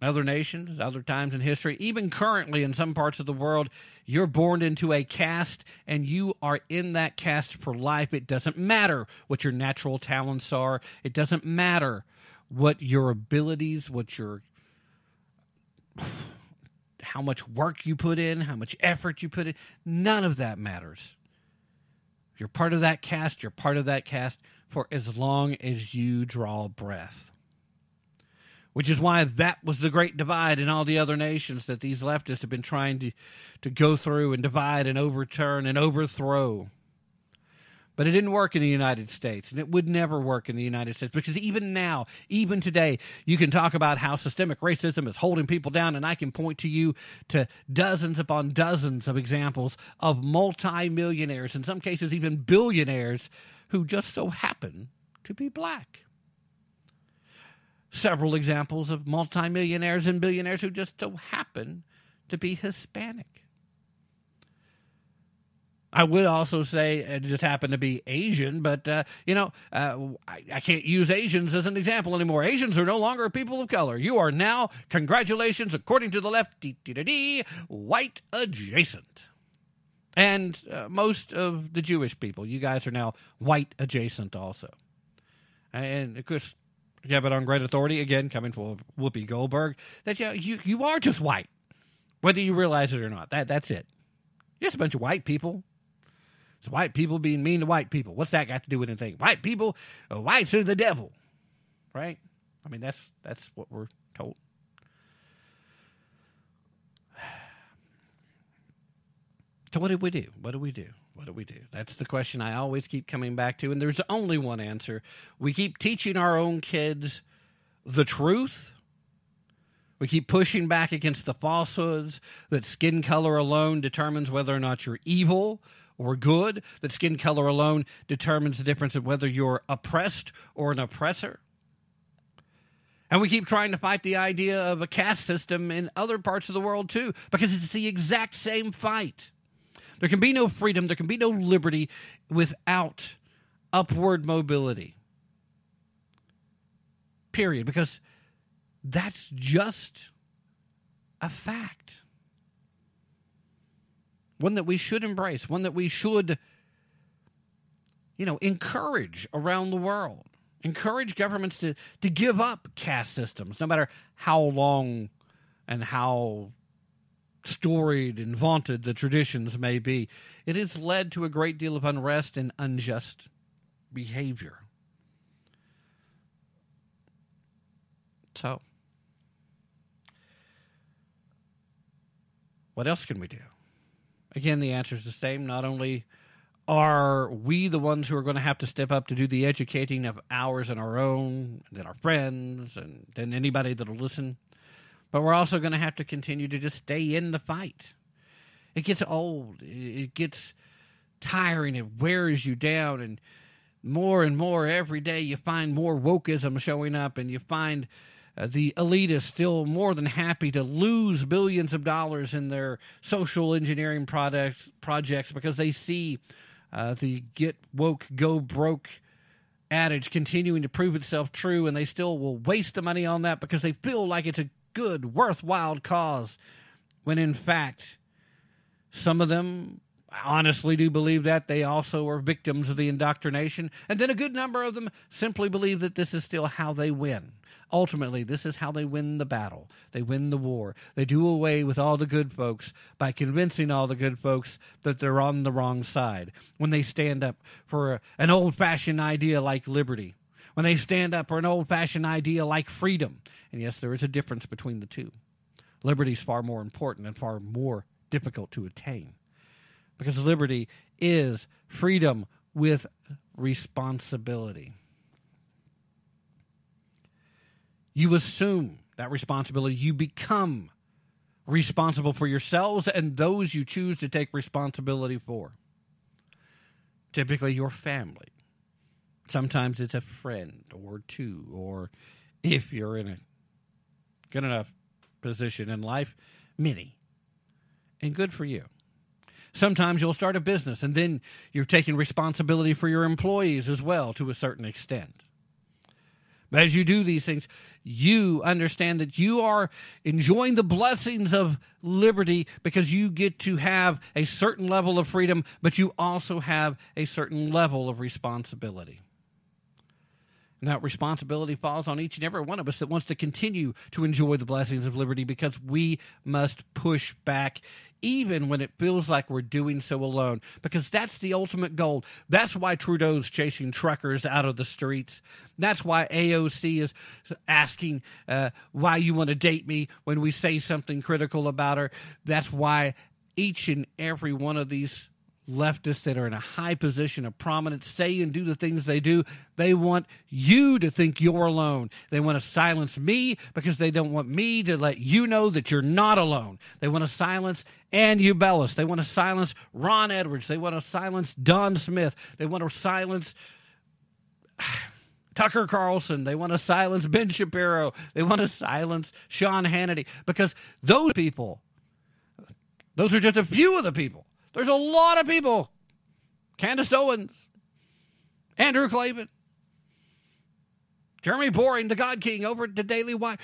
S1: Other nations, other times in history, even currently in some parts of the world, you're born into a caste and you are in that caste for life. It doesn't matter what your natural talents are, it doesn't matter what your abilities, what your how much work you put in, how much effort you put in, none of that matters. You're part of that caste, you're part of that caste for as long as you draw breath. Which is why that was the great divide in all the other nations that these leftists have been trying to, to go through and divide and overturn and overthrow. But it didn't work in the United States, and it would never work in the United States because even now, even today, you can talk about how systemic racism is holding people down, and I can point to you to dozens upon dozens of examples of multimillionaires, in some cases even billionaires, who just so happen to be black. Several examples of multimillionaires and billionaires who just so happen to be Hispanic. I would also say it just happened to be Asian, but uh, you know, uh, I, I, can't use Asians as an example anymore. Asians are no longer people of color. You are now, congratulations, according to the left, white adjacent. And uh, most of the Jewish people, you guys are now white adjacent also. And of course, you but on great authority, again, coming from Whoopi Goldberg, that you, you, you are just white, whether you realize it or not. That That's it. Just a bunch of white people it's white people being mean to white people. What's that got to do with anything? White people, whites are the devil, right? I mean, that's that's what we're told. So what do we do? What do we do? What do we do? That's the question I always keep coming back to, and there's only one answer. We keep teaching our own kids the truth. We keep pushing back against the falsehoods that skin color alone determines whether or not you're evil, or good, that skin color alone determines the difference of whether you're oppressed or an oppressor. And we keep trying to fight the idea of a caste system in other parts of the world too, because it's the exact same fight. There can be no freedom, there can be no liberty without upward mobility. Period. Because that's just a fact one that we should embrace, one that we should, you know, encourage around the world. Encourage governments to, to give up caste systems, no matter how long and how storied and vaunted the traditions may be. It has led to a great deal of unrest and unjust behavior. So, what else can we do? Again, the answer is the same. Not only are we the ones who are going to have to step up to do the educating of ours and our own, and then our friends, and then anybody that'll listen, but we're also going to have to continue to just stay in the fight. It gets old. It gets tiring. It wears you down, and more and more every day you find more wokeism showing up, and you find uh, the elite is still more than happy to lose billions of dollars in their social engineering products, projects because they see uh, the get woke, go broke adage continuing to prove itself true, and they still will waste the money on that because they feel like it's a good, worthwhile cause, when in fact, some of them honestly do believe that. They also are victims of the indoctrination. And then a good number of them simply believe that this is still how they win. Ultimately, this is how they win the battle. They win the war. They do away with all the good folks by convincing all the good folks that they're on the wrong side when they stand up for an old fashioned idea like liberty, when they stand up for an old fashioned idea like freedom. And yes, there is a difference between the two. liberty is far more important and far more difficult to attain. Because liberty is freedom with responsibility. You assume that responsibility, you become responsible for yourselves and those you choose to take responsibility for. Typically, your family. Sometimes it's a friend or two, or if you're in a good enough position in life, many. And good for you. Sometimes you'll start a business and then you're taking responsibility for your employees as well to a certain extent. But as you do these things, you understand that you are enjoying the blessings of liberty because you get to have a certain level of freedom, but you also have a certain level of responsibility. And that responsibility falls on each and every one of us that wants to continue to enjoy the blessings of liberty because we must push back even when it feels like we're doing so alone, because that's the ultimate goal. That's why Trudeau's chasing truckers out of the streets. That's why AOC is asking uh, why you want to date me when we say something critical about her. That's why each and every one of these leftists that are in a high position of prominence say and do the things they do. They want you to think you're alone. They want to silence me because they don't want me to let you know that you're not alone. They want to silence Ann Ubelis. They want to silence Ron Edwards. They want to silence Don Smith. They want to silence. Tucker Carlson. They want to silence Ben Shapiro. They want to silence Sean Hannity because those people, those are just a few of the people there's a lot of people. Candace Owens, Andrew Klavan, Jeremy Boring, the God King over at the Daily Wire.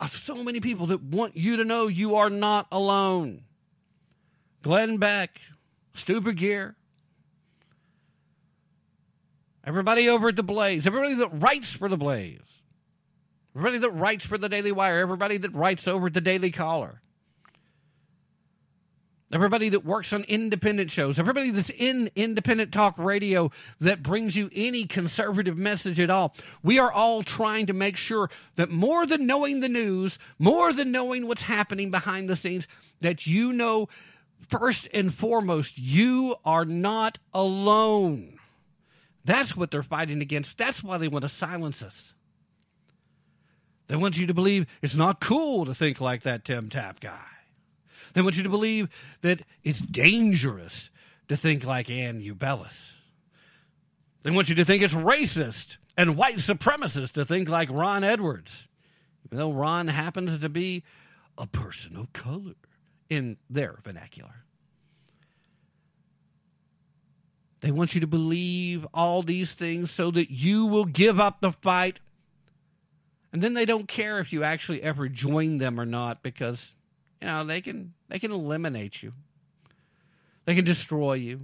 S1: Uh, so many people that want you to know you are not alone. Glenn Beck, Stu Burguiere, everybody over at the Blaze, everybody that writes for the Blaze, everybody that writes for the Daily Wire, everybody that writes over at the Daily Caller everybody that works on independent shows, everybody that's in independent talk radio that brings you any conservative message at all. We are all trying to make sure that more than knowing the news, more than knowing what's happening behind the scenes, that you know first and foremost, you are not alone. That's what they're fighting against. That's why they want to silence us. They want you to believe it's not cool to think like that Tim Tapp guy. They want you to believe that it's dangerous to think like Ann Ubelis. They want you to think it's racist and white supremacist to think like Ron Edwards, even though Ron happens to be a person of color in their vernacular. They want you to believe all these things so that you will give up the fight. And then they don't care if you actually ever join them or not because you know, they can they can eliminate you. They can destroy you.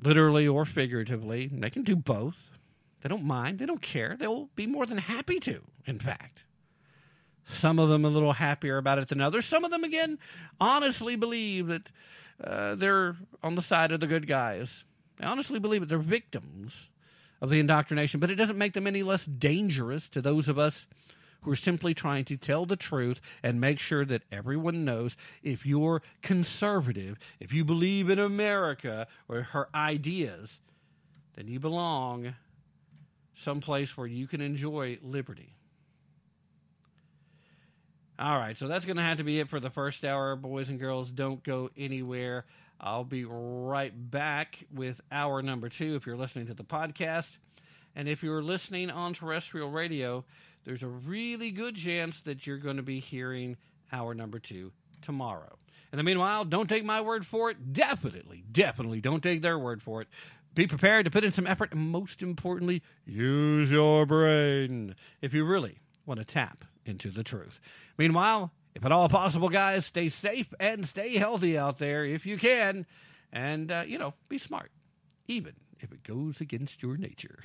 S1: Literally or figuratively. They can do both. They don't mind. They don't care. They'll be more than happy to, in fact. Some of them a little happier about it than others. Some of them, again, honestly believe that uh, they're on the side of the good guys. They honestly believe that they're victims of the indoctrination, but it doesn't make them any less dangerous to those of us who are simply trying to tell the truth and make sure that everyone knows if you're conservative, if you believe in America or her ideas, then you belong someplace where you can enjoy liberty. All right, so that's going to have to be it for the first hour, boys and girls. Don't go anywhere. I'll be right back with hour number two if you're listening to the podcast. And if you're listening on terrestrial radio, there's a really good chance that you're going to be hearing hour number two tomorrow. In the meanwhile, don't take my word for it. Definitely, definitely don't take their word for it. Be prepared to put in some effort, and most importantly, use your brain if you really want to tap into the truth. Meanwhile, if at all possible, guys, stay safe and stay healthy out there if you can. And, uh, you know, be smart, even if it goes against your nature.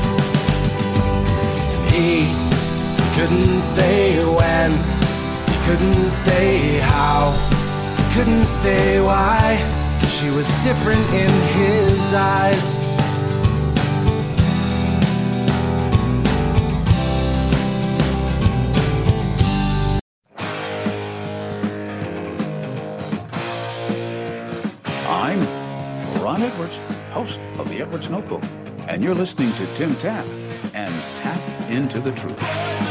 S4: He couldn't say when, he couldn't say how, he couldn't say why. She was different in his eyes.
S5: I'm Ron Edwards, host of the Edwards Notebook, and you're listening to Tim Tapp and Tap into the Truth.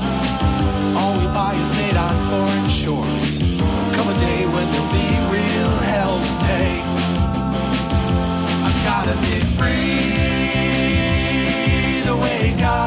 S4: All we buy is made on foreign shores. Come a day when there'll be real hell to pay. I've gotta be free the way God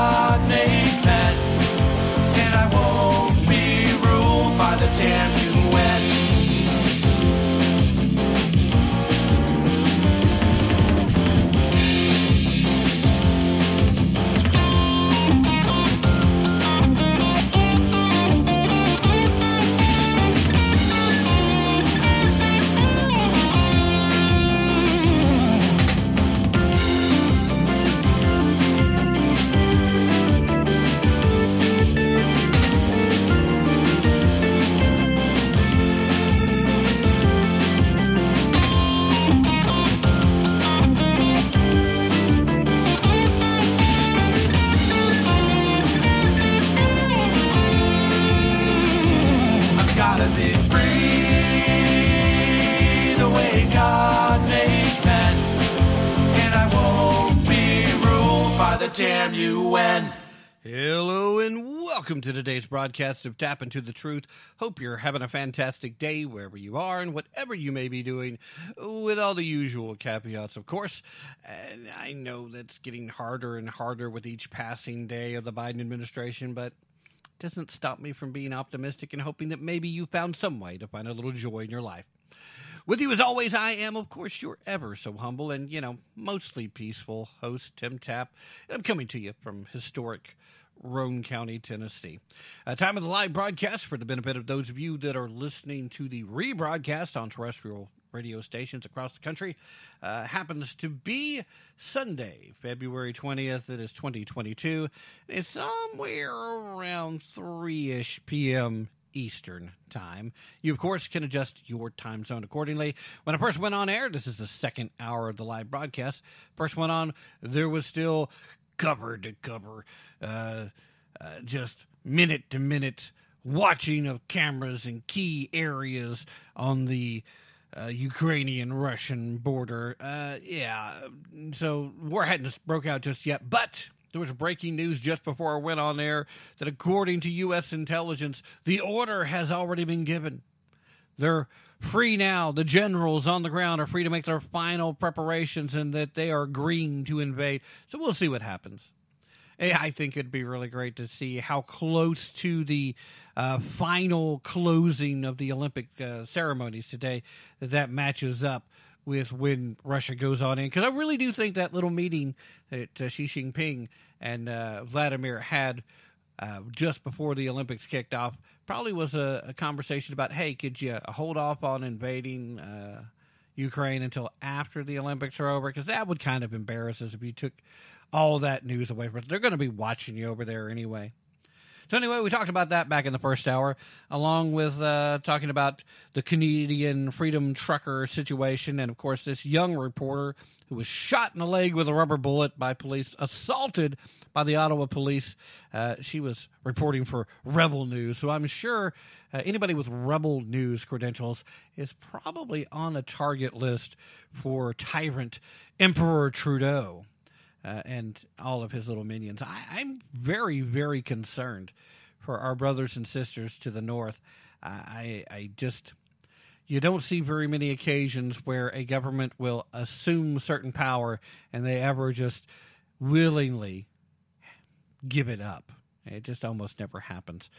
S1: today's broadcast of Tapp into the Truth. Hope you're having a fantastic day wherever you are and whatever you may be doing, with all the usual caveats, of course. And I know that's getting harder and harder with each passing day of the Biden administration, but it doesn't stop me from being optimistic and hoping that maybe you found some way to find a little joy in your life. With you as always, I am, of course, your ever so humble and, you know, mostly peaceful host, Tim Tapp. I'm coming to you from historic Roane County, Tennessee. Uh, time of the live broadcast for the benefit of those of you that are listening to the rebroadcast on terrestrial radio stations across the country uh, happens to be Sunday, February 20th. It is 2022. It's somewhere around 3 ish p.m. Eastern Time. You, of course, can adjust your time zone accordingly. When I first went on air, this is the second hour of the live broadcast. First went on, there was still cover to cover, uh, uh, just minute to minute watching of cameras in key areas on the uh, Ukrainian Russian border. Uh, yeah, so war hadn't broke out just yet, but there was breaking news just before I went on air that according to U.S. intelligence, the order has already been given. They're free now. The generals on the ground are free to make their final preparations and that they are agreeing to invade. So we'll see what happens. I think it'd be really great to see how close to the uh, final closing of the Olympic uh, ceremonies today that that matches up with when Russia goes on in. Because I really do think that little meeting that uh, Xi Jinping and uh, Vladimir had uh, just before the Olympics kicked off probably was a, a, conversation about, hey, could you hold off on invading uh, Ukraine until after the Olympics are over? Because that would kind of embarrass us if you took all that news away from us. They're going to be watching you over there anyway. So anyway, we talked about that back in the first hour, along with uh, talking about the Canadian Freedom Trucker situation, and of course this young reporter who was shot in the leg with a rubber bullet by police, assaulted by the Ottawa police. Uh, she was reporting for Rebel News, so I'm sure uh, anybody with Rebel News credentials is probably on a target list for tyrant Emperor Trudeau uh, and all of his little minions. I, am very, very concerned for our brothers and sisters to the north. I, I just, you don't see very many occasions where a government will assume certain power and they ever just willingly give it up. It just almost never happens.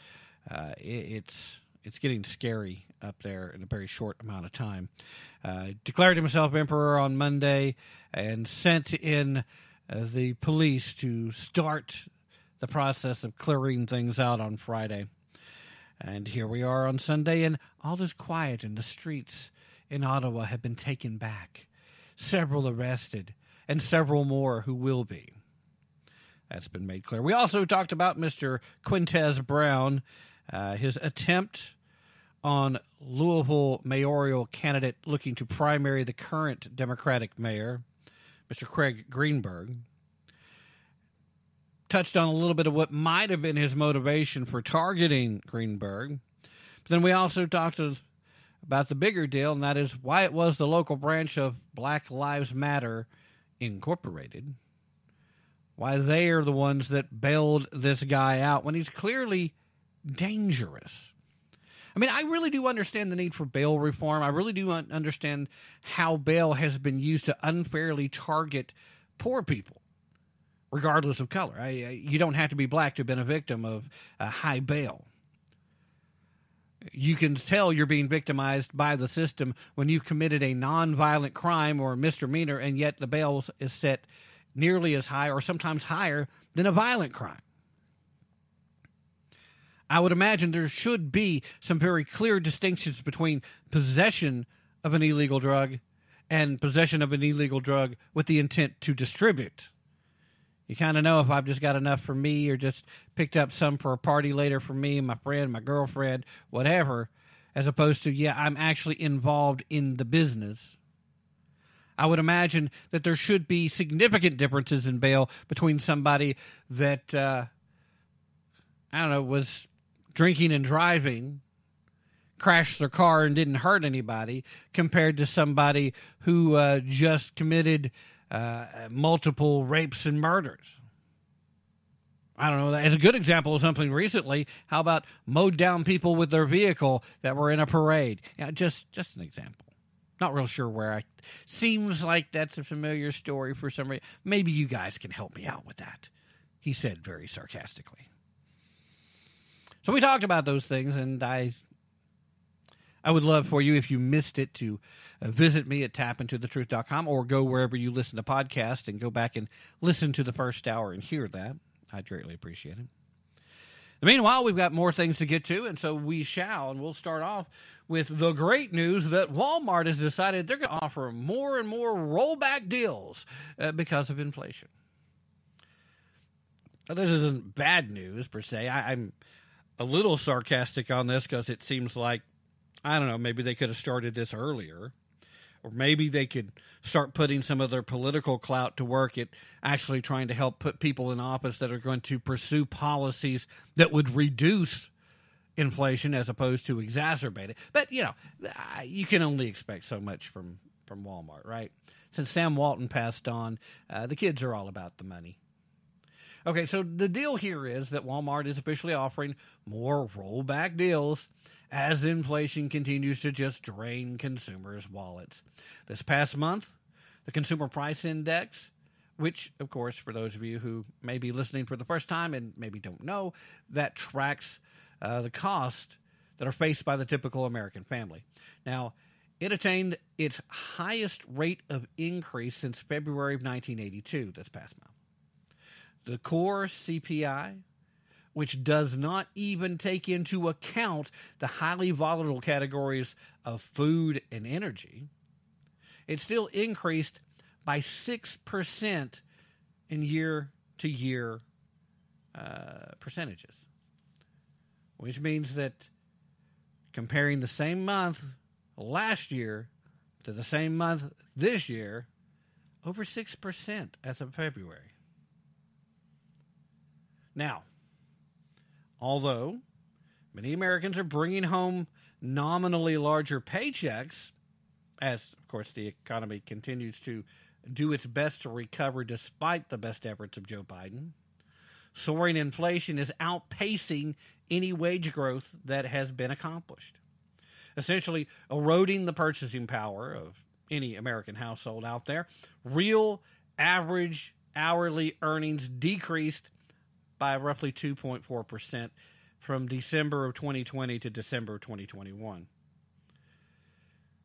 S1: Uh, it, it's it's getting scary up there in a very short amount of time. Uh, declared himself emperor on Monday and sent in uh, the police to start the process of clearing things out on Friday. And here we are on Sunday, and all is quiet, and the streets in Ottawa have been taken back. Several arrested, and several more who will be. That's been made clear. We also talked about Mr. Quintez Brown, uh, his attempt on Louisville mayoral candidate looking to primary the current Democratic mayor. Mr. Craig Greenberg, touched on a little bit of what might have been his motivation for targeting Greenberg. But then we also talked about the bigger deal, and that is why it was the local branch of Black Lives Matter Incorporated. Why they are the ones that bailed this guy out when he's clearly dangerous. I mean, I really do understand the need for bail reform. I really do understand how bail has been used to unfairly target poor people, regardless of color. I, I, you don't have to be black to have been a victim of high bail. You can tell you're being victimized by the system when you've committed a nonviolent crime or misdemeanor, and yet the bail is set nearly as high or sometimes higher than a violent crime. I would imagine there should be some very clear distinctions between possession of an illegal drug and possession of an illegal drug with the intent to distribute. You kind of know if I've just got enough for me or just picked up some for a party later for me, my friend, my girlfriend, whatever, as opposed to, yeah, I'm actually involved in the business. I would imagine that there should be significant differences in bail between somebody that, uh, I don't know, was drinking and driving crashed their car and didn't hurt anybody compared to somebody who uh, just committed uh, multiple rapes and murders. I don't know. As a good example of something recently, how about mowed down people with their vehicle that were in a parade? Yeah, just just an example. Not real sure where I. Seems like that's a familiar story for some reason. Maybe you guys can help me out with that. He said very sarcastically. So we talked about those things, and I I would love for you, if you missed it, to uh, visit me at tapintothetruth.com or go wherever you listen to podcasts and go back and listen to the first hour and hear that. I'd greatly appreciate it. Meanwhile, we've got more things to get to, and so we shall. And we'll start off with the great news that Walmart has decided they're going to offer more and more rollback deals uh, because of inflation. Now, this isn't bad news per se. I, I'm a little sarcastic on this because it seems like I don't know, maybe they could have started this earlier. Or maybe they could start putting some of their political clout to work at actually trying to help put people in office that are going to pursue policies that would reduce inflation as opposed to exacerbate it. But, you know, you can only expect so much from, from Walmart, right? Since Sam Walton passed on, uh, the kids are all about the money. Okay, so the deal here is that Walmart is officially offering more rollback deals as inflation continues to just drain consumers' wallets. This past month, the Consumer Price Index, which, of course, for those of you who may be listening for the first time and maybe don't know, that tracks uh, the cost that are faced by the typical American family. Now, it attained its highest rate of increase since February of 1982 this past month. The core CPI, which does not even take into account the highly volatile categories of food and energy, it still increased by 6% in year to year uh, percentages, which means that comparing the same month last year to the same month this year, over 6% as of February. Now, although many Americans are bringing home nominally larger paychecks, as of course the economy continues to do its best to recover despite the best efforts of Joe Biden, soaring inflation is outpacing any wage growth that has been accomplished, essentially eroding the purchasing power of any American household out there. Real average hourly earnings decreased by roughly 2.4% from December of 2020 to December of 2021.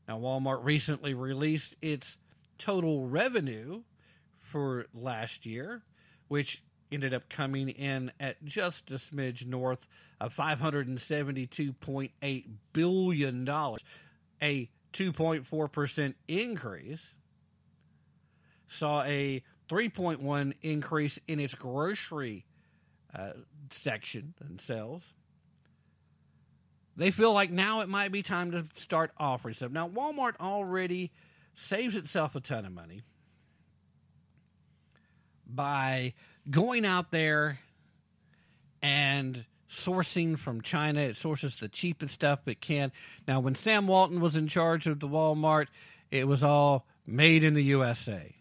S1: Now, Walmart recently released its total revenue for last year, which ended up coming in at just a smidge north of $572.8 billion, a 2.4% increase. Saw a 3.1 increase in its grocery uh, section and sales. They feel like now it might be time to start offering stuff. Now, Walmart already saves itself a ton of money by going out there and sourcing from China. It sources the cheapest stuff it can. Now, when Sam Walton was in charge of the Walmart, it was all made in the USA.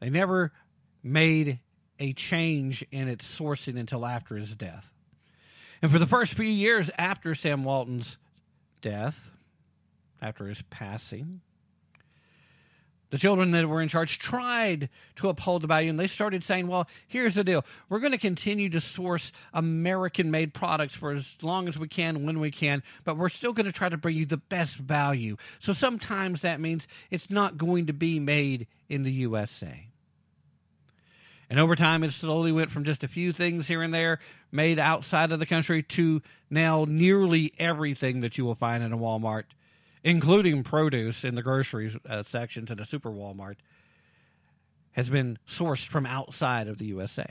S1: They never made a change in its sourcing until after his death. And for the first few years after Sam Walton's death, after his passing, the children that were in charge tried to uphold the value and they started saying, well, here's the deal. We're going to continue to source American made products for as long as we can, when we can, but we're still going to try to bring you the best value. So sometimes that means it's not going to be made in the USA. And over time, it slowly went from just a few things here and there made outside of the country to now nearly everything that you will find in a Walmart including produce in the grocery uh, sections in a super Walmart, has been sourced from outside of the USA.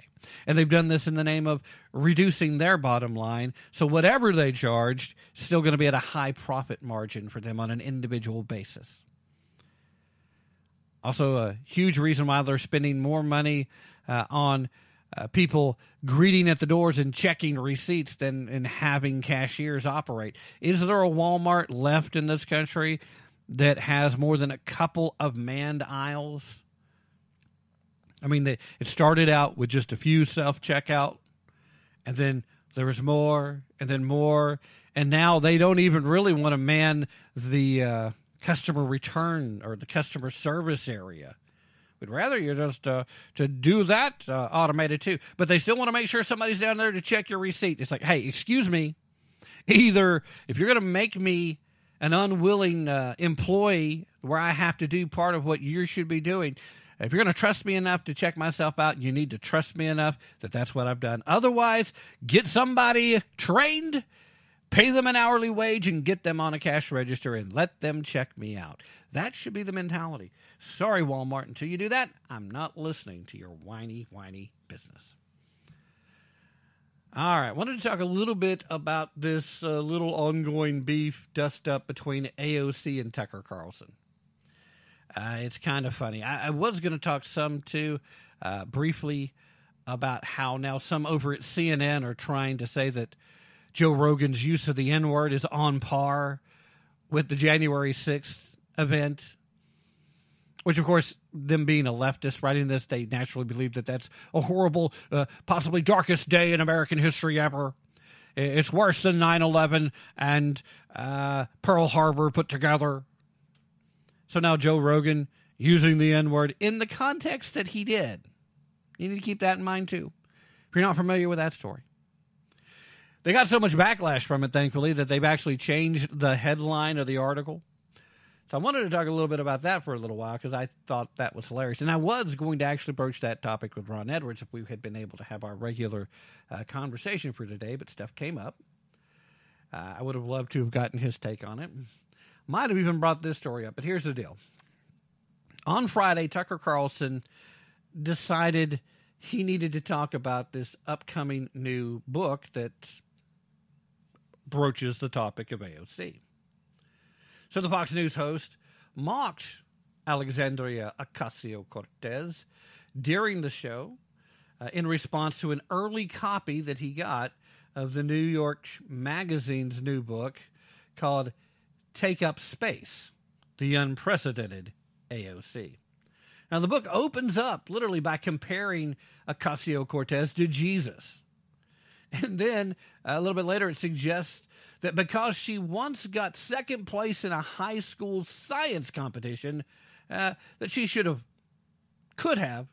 S1: And they've done this in the name of reducing their bottom line. So whatever they charged, still going to be at a high profit margin for them on an individual basis. Also, a huge reason why they're spending more money uh, on uh, people greeting at the doors and checking receipts than and having cashiers operate. Is there a Walmart left in this country that has more than a couple of manned aisles? I mean, they, it started out with just a few self checkout, and then there was more, and then more, and now they don't even really want to man the uh, customer return or the customer service area. We'd rather you just uh, to do that uh, automated too. But they still want to make sure somebody's down there to check your receipt. It's like, hey, excuse me. Either if you're going to make me an unwilling uh, employee where I have to do part of what you should be doing, if you're going to trust me enough to check myself out, you need to trust me enough that that's what I've done. Otherwise, get somebody trained pay them an hourly wage and get them on a cash register and let them check me out. That should be the mentality. Sorry, Walmart, until you do that, I'm not listening to your whiny, whiny business. All right, wanted to talk a little bit about this uh, little ongoing beef dust up between AOC and Tucker Carlson. Uh, it's kind of funny. I, I was going to talk some too, uh, briefly, about how now some over at CNN are trying to say that Joe Rogan's use of the N word is on par with the January 6th event. Which, of course, them being a leftist writing this, they naturally believe that that's a horrible, uh, possibly darkest day in American history ever. It's worse than 9 11 and uh, Pearl Harbor put together. So now Joe Rogan using the N word in the context that he did. You need to keep that in mind too. If you're not familiar with that story, they got so much backlash from it, thankfully, that they've actually changed the headline of the article. So I wanted to talk a little bit about that for a little while because I thought that was hilarious. And I was going to actually broach that topic with Ron Edwards if we had been able to have our regular uh, conversation for today, but stuff came up. Uh, I would have loved to have gotten his take on it. Might have even brought this story up, but here's the deal. On Friday, Tucker Carlson decided he needed to talk about this upcoming new book that broaches the topic of AOC. So the Fox News host mocked Alexandria Ocasio Cortez during the show uh, in response to an early copy that he got of the New York Magazine's new book called Take Up Space The Unprecedented AOC. Now, the book opens up literally by comparing Ocasio Cortez to Jesus. And then a little bit later, it suggests that because she once got second place in a high school science competition, uh, that she should have, could have,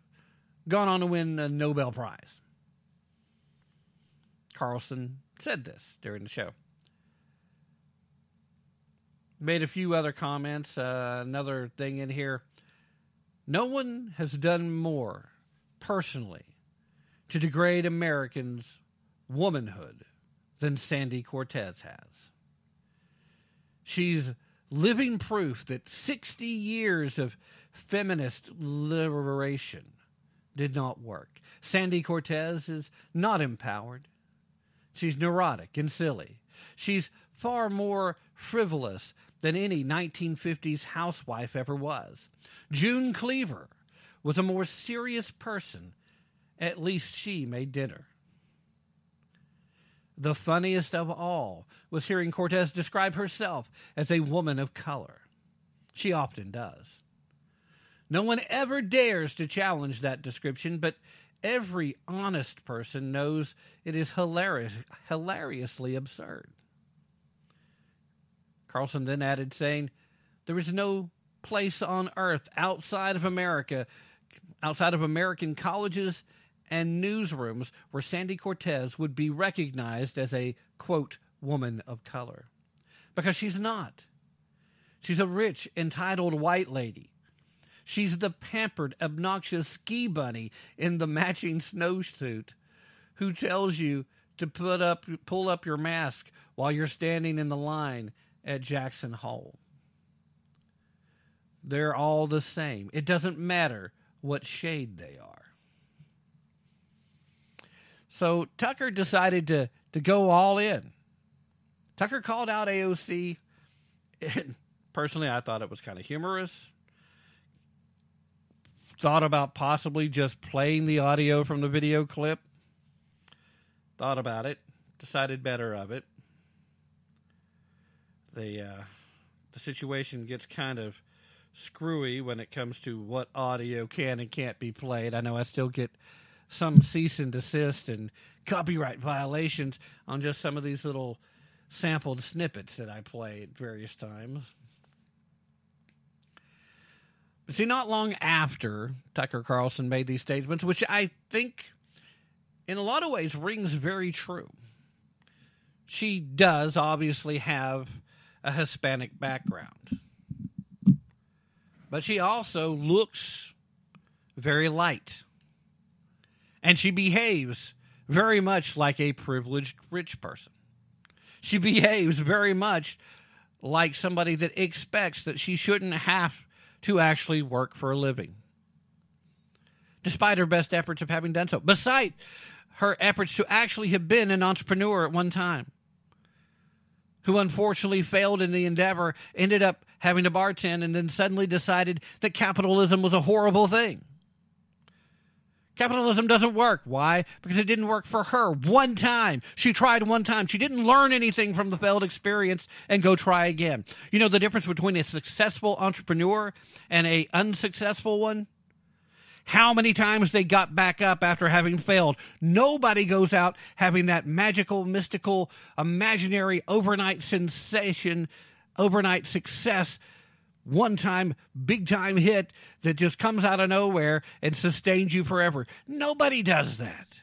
S1: gone on to win a Nobel Prize. Carlson said this during the show. Made a few other comments. Uh, another thing in here. No one has done more personally to degrade Americans' womanhood than Sandy Cortez has. She's living proof that 60 years of feminist liberation did not work. Sandy Cortez is not empowered. She's neurotic and silly. She's far more frivolous than any 1950s housewife ever was. June Cleaver was a more serious person. At least she made dinner. The funniest of all was hearing Cortez describe herself as a woman of color. She often does. No one ever dares to challenge that description, but every honest person knows it is hilarious, hilariously absurd. Carlson then added, saying, There is no place on earth outside of America, outside of American colleges and newsrooms, where Sandy Cortez would be recognized as a, quote, woman of color. Because she's not. She's a rich, entitled white lady. She's the pampered, obnoxious ski bunny in the matching snowsuit who tells you to put up, pull up your mask while you're standing in the line at Jackson Hole. They're all the same. It doesn't matter what shade they are. So Tucker decided to, to go all in. Tucker called out AOC. And personally, I thought it was kind of humorous. Thought about possibly just playing the audio from the video clip. Thought about it. Decided better of it the uh, the situation gets kind of screwy when it comes to what audio can and can't be played. I know I still get some cease and desist and copyright violations on just some of these little sampled snippets that I play at various times. But see, not long after Tucker Carlson made these statements, which I think in a lot of ways rings very true, she does obviously have a Hispanic background. But she also looks very light. And she behaves very much like a privileged rich person. She behaves very much like somebody that expects that she shouldn't have to actually work for a living. Despite her best efforts of having done so, beside her efforts to actually have been an entrepreneur at one time who unfortunately failed in the endeavor, ended up having to bartend, and then suddenly decided that capitalism was a horrible thing. Capitalism doesn't work. Why? Because it didn't work for her one time. She tried one time. She didn't learn anything from the failed experience and go try again. You know the difference between a successful entrepreneur and a unsuccessful one? how many times they got back up after having failed. Nobody goes out having that magical, mystical, imaginary overnight sensation, overnight success, one time, big time hit that just comes out of nowhere and sustains you forever. Nobody does that.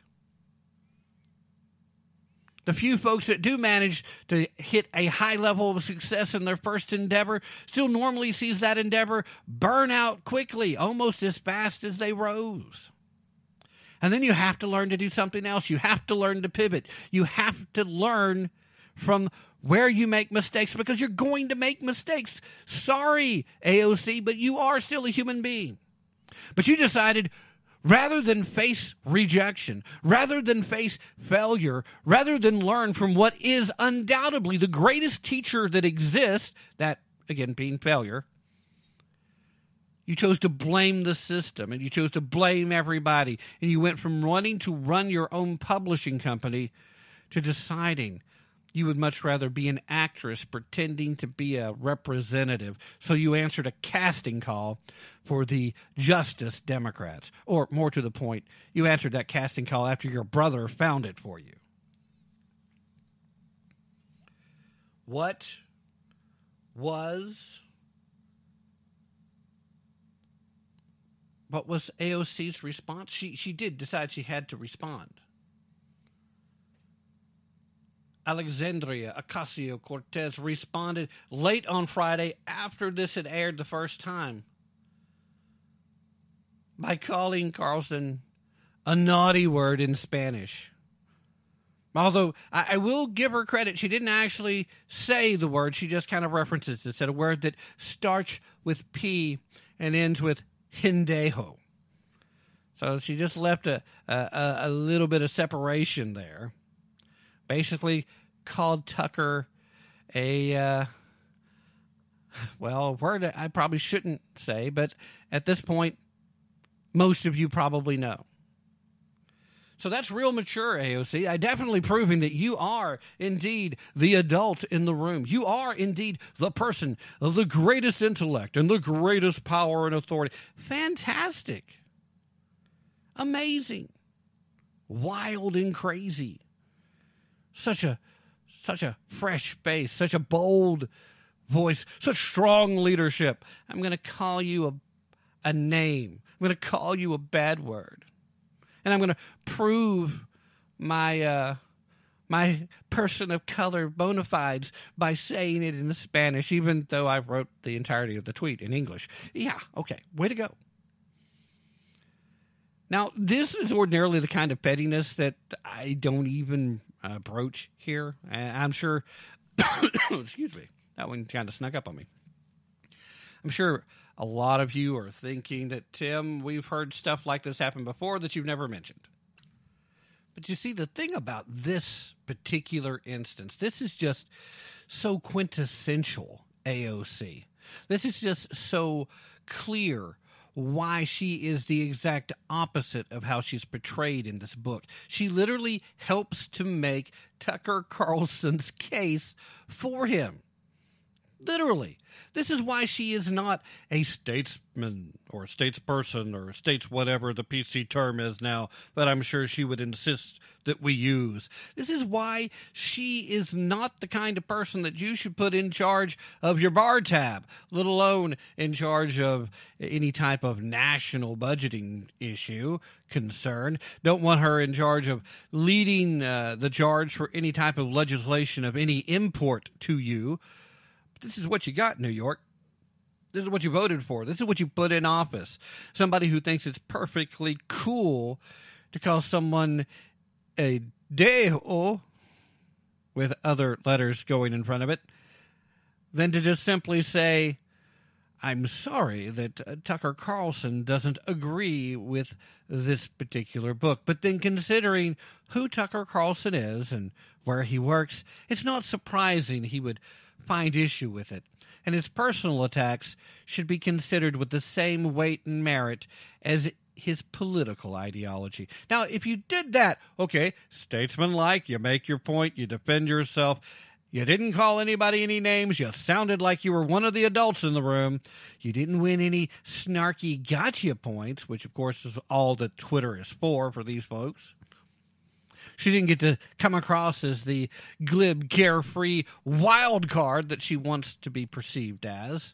S1: The few folks that do manage to hit a high level of success in their first endeavor still normally sees that endeavor burn out quickly, almost as fast as they rose. And then you have to learn to do something else. You have to learn to pivot. You have to learn from where you make mistakes because you're going to make mistakes. Sorry, AOC, but you are still a human being. But you decided rather than face rejection, rather than face failure, rather than learn from what is undoubtedly the greatest teacher that exists, that again being failure, you chose to blame the system and you chose to blame everybody. And you went from wanting to run your own publishing company to deciding you would much rather be an actress pretending to be a representative. So you answered a casting call for the Justice Democrats. Or more to the point, you answered that casting call after your brother found it for you. What was. What was AOC's response? She she did decide she had to respond. Alexandria Ocasio Cortez responded late on Friday after this had aired the first time by calling Carlson a naughty word in Spanish. Although I, I, will give her credit, she didn't actually say the word, she just kind of references it. Said a word that starts with P and ends with Hindejo. So she just left a, a, a little bit of separation there basically called Tucker a uh, well, a word I probably shouldn't say, but at this point, most of you probably know. So that's real mature, AOC. I definitely proving that you are indeed the adult in the room. You are indeed the person of the greatest intellect and the greatest power and authority. Fantastic. Amazing. Wild and crazy such a such a fresh face, such a bold voice, such strong leadership. I'm going to call you a a name. I'm going to call you a bad word, and I'm going to prove my uh, my person of color bona fides by saying it in Spanish, even though I wrote the entirety of the tweet in English. Yeah, okay, way to go. Now, this is ordinarily the kind of pettiness that I don't even uh, here. I'm sure, excuse me, that one kind of snuck up on me. I'm sure a lot of you are thinking that, Tim, we've heard stuff like this happen before that you've never mentioned. But you see, the thing about this particular instance, this is just so quintessential AOC. This is just so clear why she is the exact opposite of how she's portrayed in this book. She literally helps to make Tucker Carlson's case for him. Literally. This is why she is not a statesman or statesperson or states whatever the PC term is now, but I'm sure she would insist that we use. This is why she is not the kind of person that you should put in charge of your bar tab, let alone in charge of any type of national budgeting issue concern. Don't want her in charge of leading uh, the charge for any type of legislation of any import to you. This is what you got, in New York. This is what you voted for. This is what you put in office. Somebody who thinks it's perfectly cool to call someone a deo with other letters going in front of it than to just simply say, I'm sorry that uh, Tucker Carlson doesn't agree with this particular book. But then, considering who Tucker Carlson is and where he works, it's not surprising he would find issue with it. And his personal attacks should be considered with the same weight and merit as his political ideology. Now, if you did that, okay, statesmanlike, you make your point, you defend yourself. You didn't call anybody any names. You sounded like you were one of the adults in the room. You didn't win any snarky gotcha points, which, of course, is all that Twitter is for for these folks. She didn't get to come across as the glib, carefree wild card that she wants to be perceived as.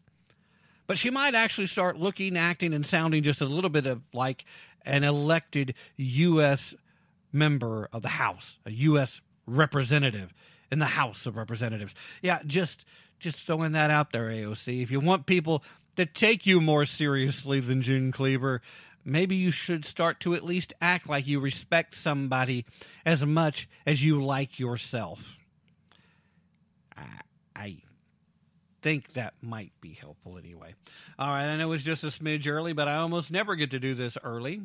S1: But she might actually start looking, acting, and sounding just a little bit of like an elected U.S. member of the House, a U.S. representative in the House of Representatives. Yeah, just just throwing that out there, AOC. If you want people to take you more seriously than June Cleaver, maybe you should start to at least act like you respect somebody as much as you like yourself. I, I think that might be helpful anyway. All right, I know it's just a smidge early, but I almost never get to do this early.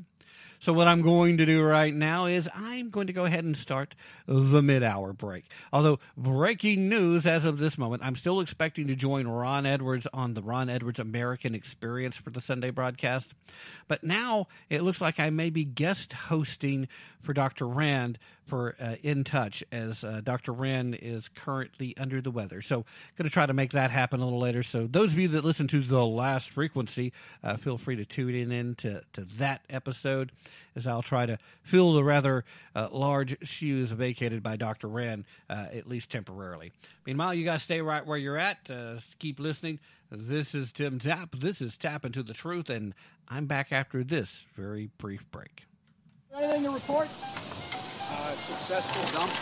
S1: So, what I'm going to do right now is I'm going to go ahead and start the mid hour break. Although, breaking news as of this moment, I'm still expecting to join Ron Edwards on the Ron Edwards American Experience for the Sunday broadcast. But now it looks like I may be guest hosting for Dr. Rand for uh, In Touch, as uh, Dr. Rand is currently under the weather. So, going to try to make that happen a little later. So, those of you that listen to the last frequency, uh, feel free to tune in, in to, to that episode as I'll try to fill the rather uh, large shoes vacated by Dr. Rand, uh, at least temporarily. Meanwhile, you guys stay right where you're at. Uh, keep listening. This is Tim Tapp. This is Tapp into the Truth, and I'm back after this very brief break.
S2: Anything to report? Uh, successful dump.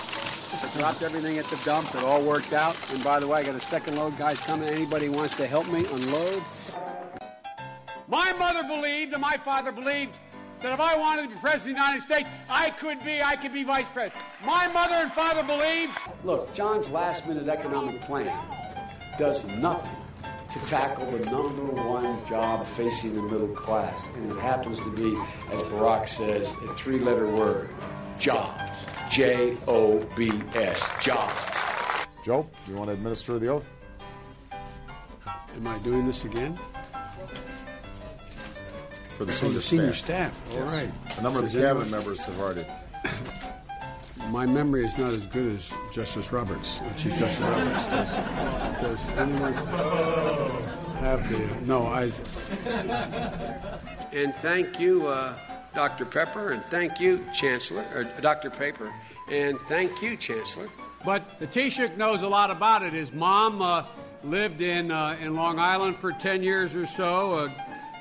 S2: I dropped everything at the dump. It all worked out. And by the way, I got a second load. Guys coming. Anybody wants to help me unload? My mother believed and my father believed that if I wanted to be president of the United States, I could be, I could be vice president. My mother and father believed. Look, John's last minute economic plan does nothing to tackle the number one job facing the middle class. And it happens to be, as Barack says, a three letter word jobs. J O B S. Jobs.
S8: Joe, you want to administer the oath?
S2: Am I doing this again?
S8: For the
S2: For
S8: senior,
S2: the senior
S8: staff.
S2: staff. All right.
S8: A number of
S2: Does
S8: the cabinet
S2: anyone-
S8: members have already.
S2: My memory is not as good as Justice Roberts, uh, Chief Justice Roberts. Does, does anyone have the? No, I. And thank you, uh, Dr. Pepper, and thank you, Chancellor, or Dr. Paper, and thank you, Chancellor. But the Taoiseach knows a lot about it. His mom uh, lived in uh, in Long Island for ten years or so. Uh,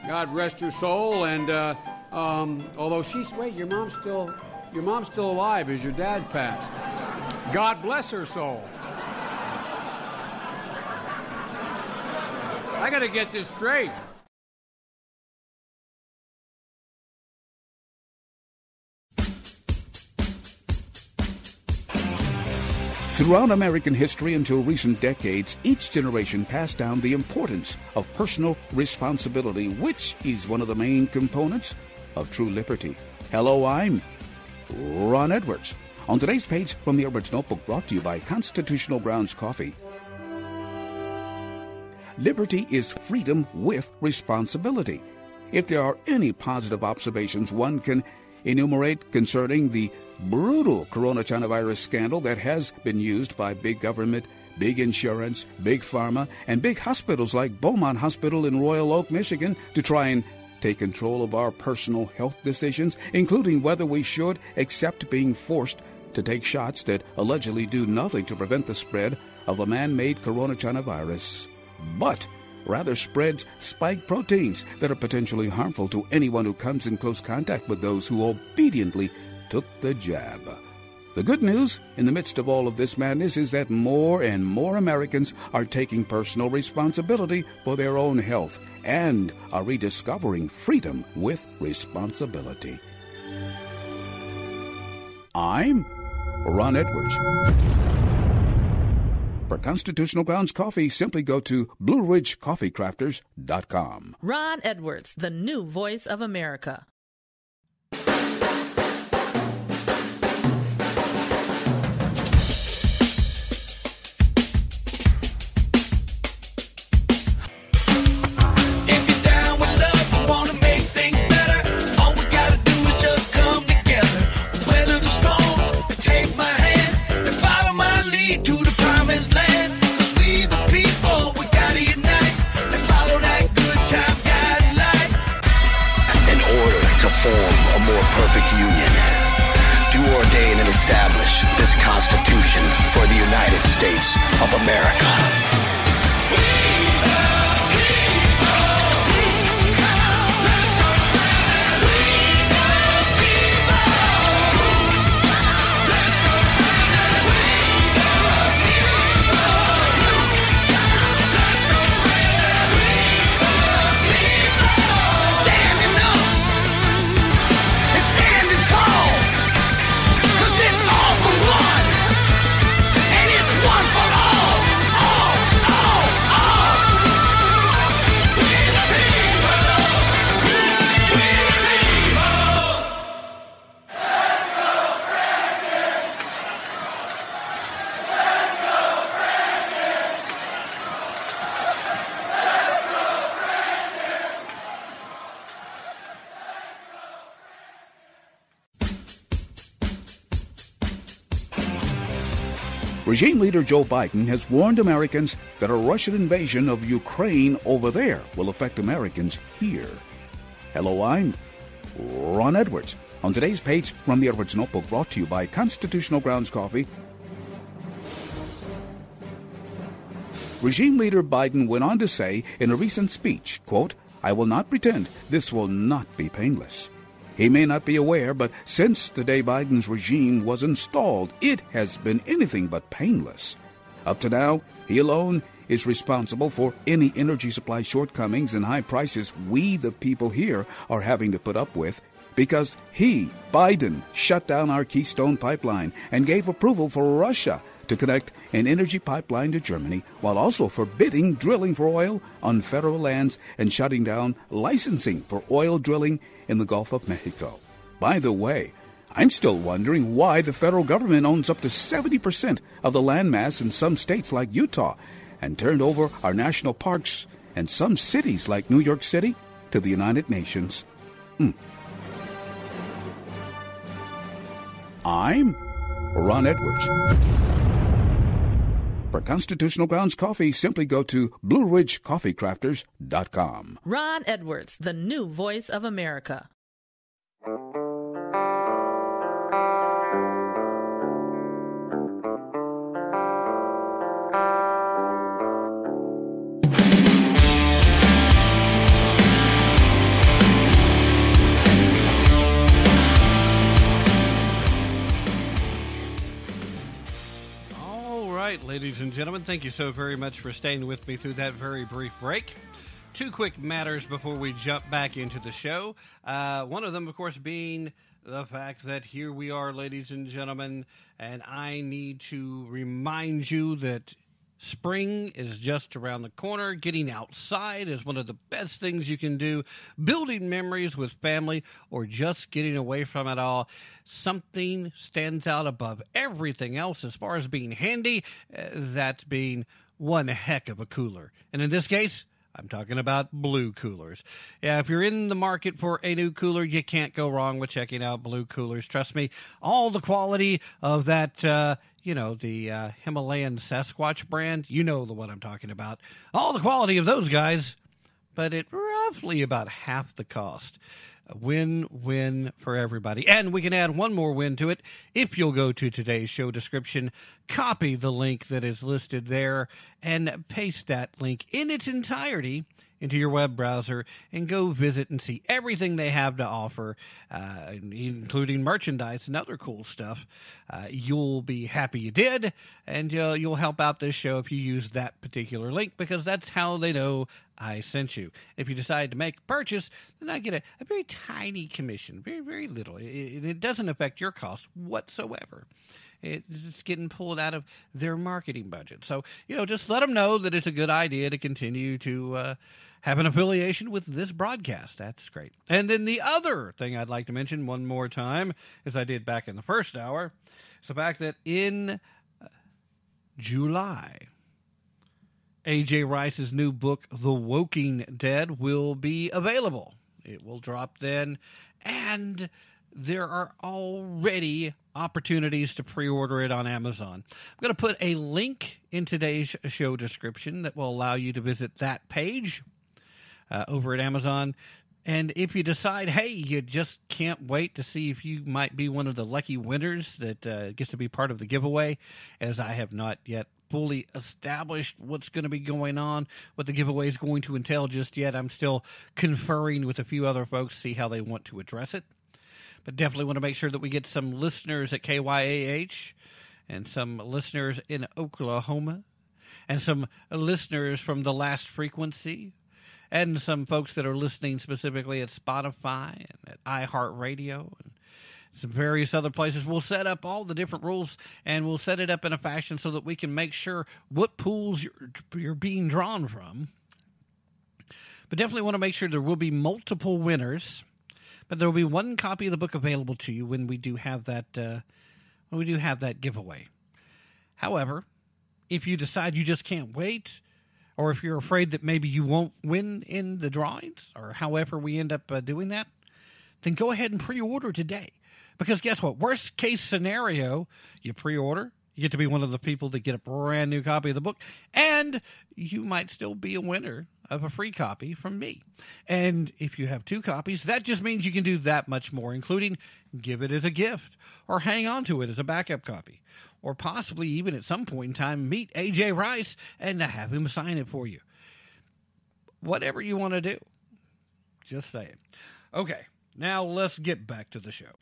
S2: God rest her soul. And uh, um, although she's wait, your mom's still your mom's still alive as your dad passed. God bless her soul. I got to get this straight.
S5: Throughout American history until recent decades, each generation passed down the importance of personal responsibility, which is one of the main components of true liberty. Hello, I'm Ron Edwards. On today's page from the Edwards Notebook, brought to you by Constitutional Grounds Coffee. Liberty is freedom with responsibility. If there are any positive observations one can enumerate concerning the brutal coronavirus scandal that has been used by big government, big insurance, big pharma, and big hospitals like Beaumont Hospital in Royal Oak, Michigan to try and take control of our personal health decisions, including whether we should accept being forced to take shots that allegedly do nothing to prevent the spread of the man made coronavirus, but rather spreads spike proteins that are potentially harmful to anyone who comes in close contact with those who obediently took the jab. The good news in the midst of all of this madness is that more and more Americans are taking personal responsibility for their own health and are rediscovering freedom with responsibility. I'm Ron Edwards. For Constitutional Grounds Coffee, simply go to BlueRidgeCoffeeCrafters.com.
S6: Ron Edwards, the new voice of America.
S9: America.
S5: Regime leader Joe Biden has warned Americans that a Russian invasion of Ukraine over there will affect Americans here. Hello, I'm Ron Edwards. On today's page from the Edwards Notebook, brought to you by Constitutional Grounds Coffee. Regime leader Biden went on to say in a recent speech, quote, I will not pretend this will not be painless. He may not be aware, but since the day Biden's regime was installed, it has been anything but painless. Up to now, he alone is responsible for any energy supply shortcomings and high prices we, the people here, are having to put up with because he, Biden, shut down our Keystone pipeline and gave approval for Russia to connect an energy pipeline to Germany while also forbidding drilling for oil on federal lands and shutting down licensing for oil drilling in the Gulf of Mexico. By the way, I'm still wondering why the federal government owns up to 70% of the landmass in some states like Utah and turned over our national parks and some cities like New York City to the United Nations. Hmm. I'm Ron Edwards. For Constitutional Grounds Coffee, simply go to BlueRidgeCoffeeCrafters.com.
S6: Ron Edwards, the new voice of America.
S1: Right, ladies and gentlemen, thank you so very much for staying with me through that very brief break. Two quick matters before we jump back into the show. Uh, one of them, of course, being the fact that here we are, ladies and gentlemen, and I need to remind you that Spring is just around the corner. Getting outside is one of the best things you can do. Building memories with family or just getting away from it all. Something stands out above everything else as far as being handy. Uh, that's being one heck of a cooler. And in this case, I'm talking about blue coolers. Yeah, if you're in the market for a new cooler, you can't go wrong with checking out blue coolers. Trust me, all the quality of that, uh, you know, the uh, Himalayan Sasquatch brand, you know the one I'm talking about. All the quality of those guys, but at roughly about half the cost. A win win for everybody. And we can add one more win to it. If you'll go to today's show description, copy the link that is listed there, and paste that link in its entirety into your web browser and go visit and see everything they have to offer, uh, including merchandise and other cool stuff. Uh, you'll be happy you did, and uh, you'll help out this show if you use that particular link because that's how they know I sent you. If you decide to make a purchase, then I get a, a very tiny commission, very, very little. It, it doesn't affect your cost whatsoever it's getting pulled out of their marketing budget. So, you know, just let them know that it's a good idea to continue to uh, have an affiliation with this broadcast. That's great. And then the other thing I'd like to mention one more time, as I did back in the first hour, is the fact that in uh, July, AJ Rice's new book, The Woking Dead, will be available. It will drop then. And there are already opportunities to pre order it on Amazon. I'm going to put a link in today's show description that will allow you to visit that page uh, over at Amazon. And if you decide, hey, you just can't wait to see if you might be one of the lucky winners that uh, gets to be part of the giveaway, as I have not yet fully established what's going to be going on, what the giveaway is going to entail just yet. I'm still conferring with a few other folks, to see how they want to address it but definitely want to make sure that we get some listeners at KYAH and some listeners in Oklahoma and some listeners from the last frequency and some folks that are listening specifically at Spotify and at iHeartRadio and some various other places. We'll set up all the different rules and we'll set it up in a fashion so that we can make sure what pools you're, you're being drawn from. But definitely want to make sure there will be multiple winners but there will be one copy of the book available to you when we do have that uh, when we do have that giveaway. However, if you decide you just can't wait, or if you're afraid that maybe you won't win in the drawings, or however we end up uh, doing that, then go ahead and pre-order today. Because guess what? Worst case scenario, you pre-order, You get to be one of the people that get a brand new copy of the book, and you might still be a winner of a free copy from me. And if you have two copies, that just means you can do that much more, including give it as a gift or hang on to it as a backup copy, or possibly even at some point in time meet AJ Rice and have him sign it for you. Whatever you want to do. Just saying. Okay, now let's get back to the show.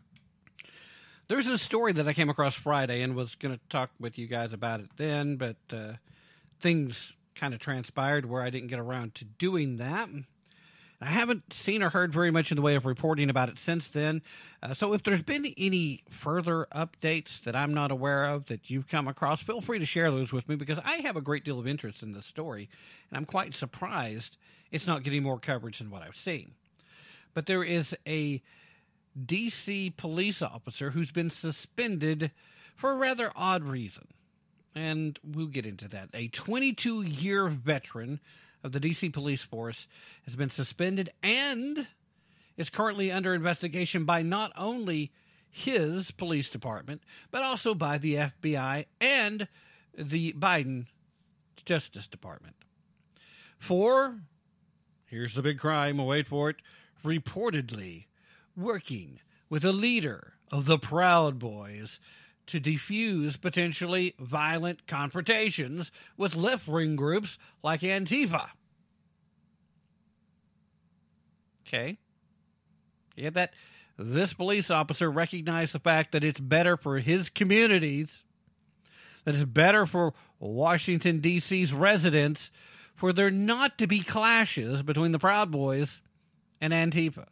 S1: There's a story that I came across Friday and was going to talk with you guys about it then, but uh, things kind of transpired where I didn't get around to doing that. I haven't seen or heard very much in the way of reporting about it since then. Uh, so if there's been any further updates that I'm not aware of that you've come across, feel free to share those with me because I have a great deal of interest in this story, and I'm quite surprised it's not getting more coverage than what I've seen. But there is a DC police officer who's been suspended for a rather odd reason. And we'll get into that. A 22 year veteran of the DC police force has been suspended and is currently under investigation by not only his police department, but also by the FBI and the Biden Justice Department. For, here's the big crime, wait for it, reportedly working with a leader of the Proud Boys to defuse potentially violent confrontations with left wing groups like Antifa. Okay. You get that? This police officer recognized the fact that it's better for his communities, that it's better for Washington, D.C.'s residents, for there not to be clashes between the Proud Boys and Antifa.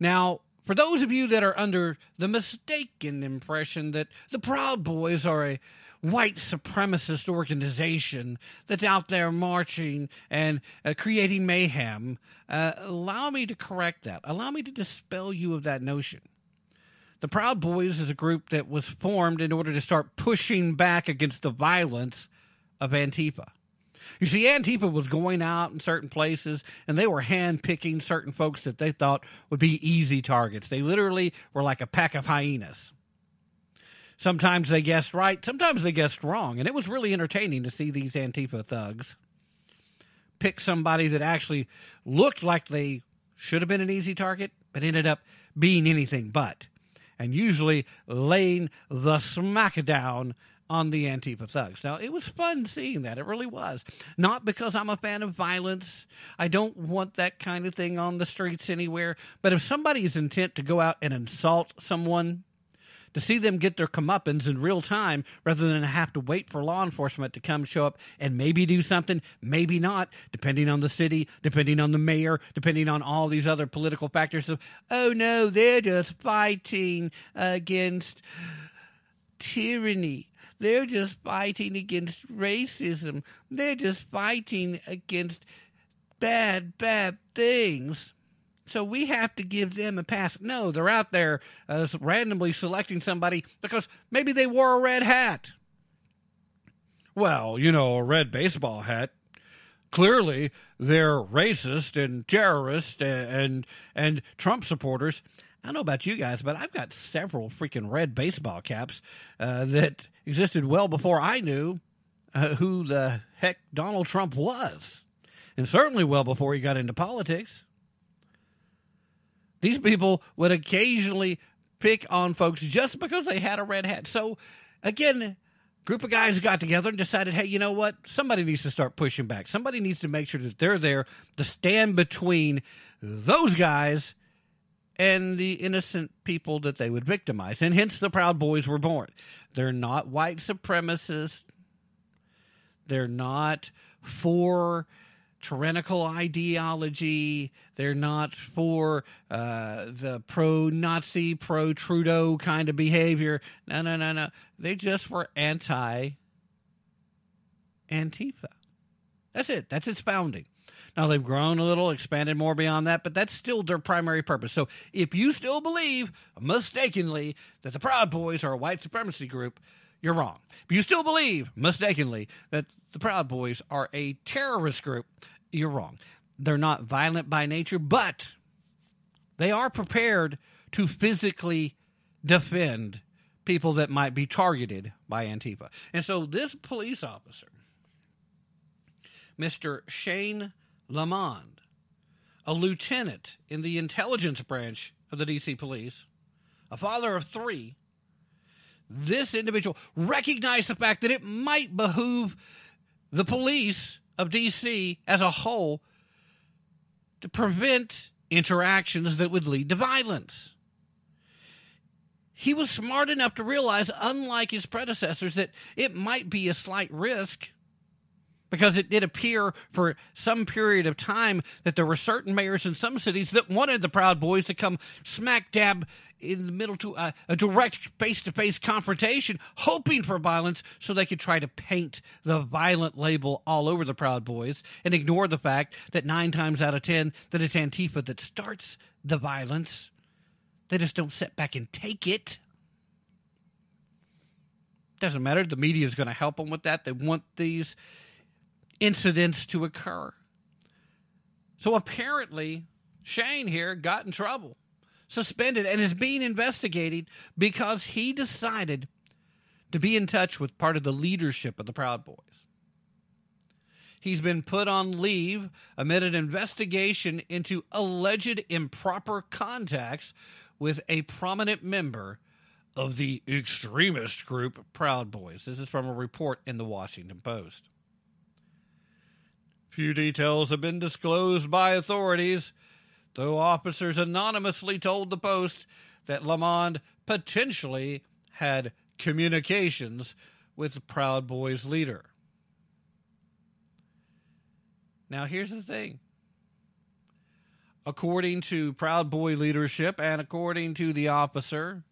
S1: Now, for those of you that are under the mistaken impression that the Proud Boys are a white supremacist organization that's out there marching and uh, creating mayhem, uh, allow me to correct that. Allow me to dispel you of that notion. The Proud Boys is a group that was formed in order to start pushing back against the violence of Antifa. You see, Antifa was going out in certain places and they were handpicking certain folks that they thought would be easy targets. They literally were like a pack of hyenas. Sometimes they guessed right, sometimes they guessed wrong. And it was really entertaining to see these Antifa thugs pick somebody that actually looked like they should have been an easy target, but ended up being anything but. And usually laying the smackdown on the Antifa thugs. Now, it was fun seeing that. It really was. Not because I'm a fan of violence. I don't want that kind of thing on the streets anywhere. But if somebody is intent to go out and insult someone, to see them get their comeuppance in real time rather than have to wait for law enforcement to come show up and maybe do something, maybe not, depending on the city, depending on the mayor, depending on all these other political factors of, oh no, they're just fighting against tyranny. They're just fighting against racism. They're just fighting against bad, bad things. So we have to give them a pass. No, they're out there uh, randomly selecting somebody because maybe they wore a red hat. Well, you know, a red baseball hat. Clearly, they're racist and terrorist and and, and Trump supporters. I don't know about you guys, but I've got several freaking red baseball caps uh, that existed well before I knew uh, who the heck Donald Trump was, and certainly well before he got into politics. These people would occasionally pick on folks just because they had a red hat. So, again, group of guys got together and decided, hey, you know what? Somebody needs to start pushing back. Somebody needs to make sure that they're there to stand between those guys and the innocent people that they would victimize. And hence the Proud Boys were born. They're not white supremacists. They're not for tyrannical ideology. They're not for uh, the pro Nazi, pro Trudeau kind of behavior. No, no, no, no. They just were anti Antifa. That's it. That's its founding. Now they've grown a little, expanded more beyond that, but that's still their primary purpose. So if you still believe, mistakenly, that the Proud Boys are a white supremacy group, you're wrong. If you still believe, mistakenly, that the Proud Boys are a terrorist group, you're wrong. They're not violent by nature, but they are prepared to physically defend people that might be targeted by Antifa. And so this police officer, Mr. Shane Lamond, a lieutenant in the intelligence branch of the DC police, a father of three, this individual recognized the fact that it might behoove the police of DC as a whole to prevent interactions that would lead to violence. He was smart enough to realize, unlike his predecessors, that it might be a slight risk because it did appear for some period of time that there were certain mayors in some cities that wanted the Proud Boys to come smack dab in the middle to a, a direct face to face confrontation, hoping for violence so they could try to paint the violent label all over the Proud Boys and ignore the fact that nine times out of ten that it's Antifa that starts the violence. They just don't sit back and take it. Doesn't matter. The media is going to help them with that. They want these incidents to occur. So apparently, Shane here got in trouble, suspended, and is being investigated because he decided to be in touch with part of the leadership of the Proud Boys. He's been put on leave amid an investigation into alleged improper contacts with a prominent member of the extremist group Proud Boys. This is from a report in the Washington Post. Few details have been disclosed by authorities, though officers anonymously told the Post that Lamond potentially had communications with Proud Boys leader. Now, here's the thing. According to Proud Boy leadership and according to the officer,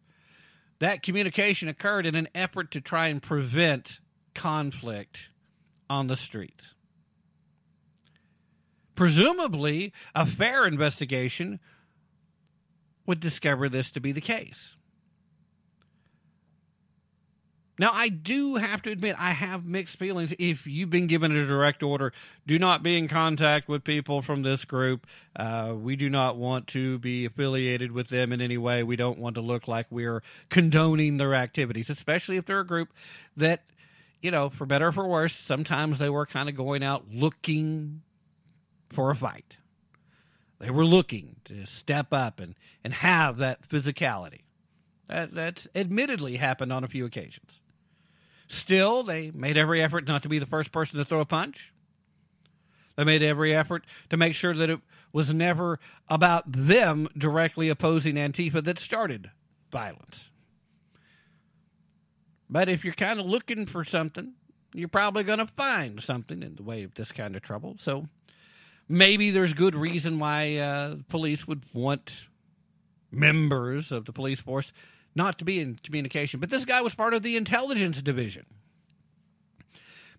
S1: that communication occurred in an effort to try and prevent conflict on the streets. Presumably, a fair investigation would discover this to be the case. Now, I do have to admit, I have mixed feelings. If you've been given a direct order, do not be in contact with people from this group. Uh, we do not want to be affiliated with them in any way. We don't want to look like we're condoning their activities, especially if they're a group that, you know, for better or for worse, sometimes they were kind of going out looking for a fight. They were looking to step up and, and have that physicality. That, that's admittedly happened on a few occasions. Still, they made every effort not to be the first person to throw a punch. They made every effort to make sure that it was never about them directly opposing Antifa that started violence. But if you're kind of looking for something, you're probably going to find something in the way of this kind of trouble. So maybe there's good reason why uh, police would want members of the police force not to be in communication. But this guy was part of the intelligence division,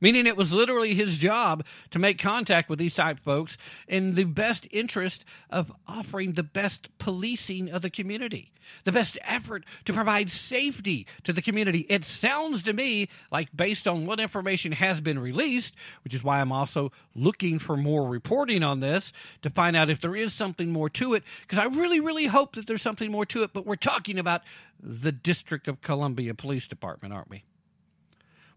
S1: meaning it was literally his job to make contact with these type folks in the best interest of offering the best policing of the community, the best effort to provide safety to the community. It sounds to me like, based on what information has been released, which is why I'm also looking for more reporting on this to find out if there is something more to it, because I really, really hope that there's something more to it. But we're talking about the District of Columbia Police Department, aren't we?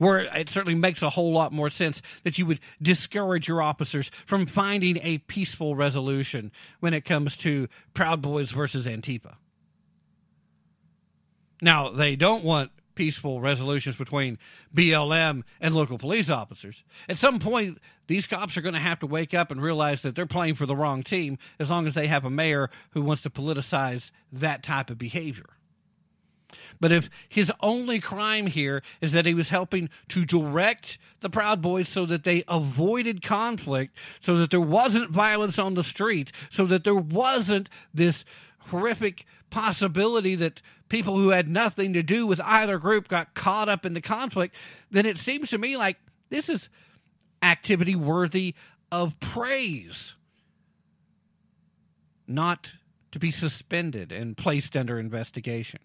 S1: Where it certainly makes a whole lot more sense that you would discourage your officers from finding a peaceful resolution when it comes to Proud Boys versus Antifa. Now, they don't want peaceful resolutions between BLM and local police officers. At some point, these cops are going to have to wake up and realize that they're playing for the wrong team as long as they have a mayor who wants to politicize that type of behavior. But if his only crime here is that he was helping to direct the Proud Boys so that they avoided conflict, so that there wasn't violence on the streets, so that there wasn't this horrific possibility that people who had nothing to do with either group got caught up in the conflict, then it seems to me like this is activity worthy of praise, not to be suspended and placed under investigation.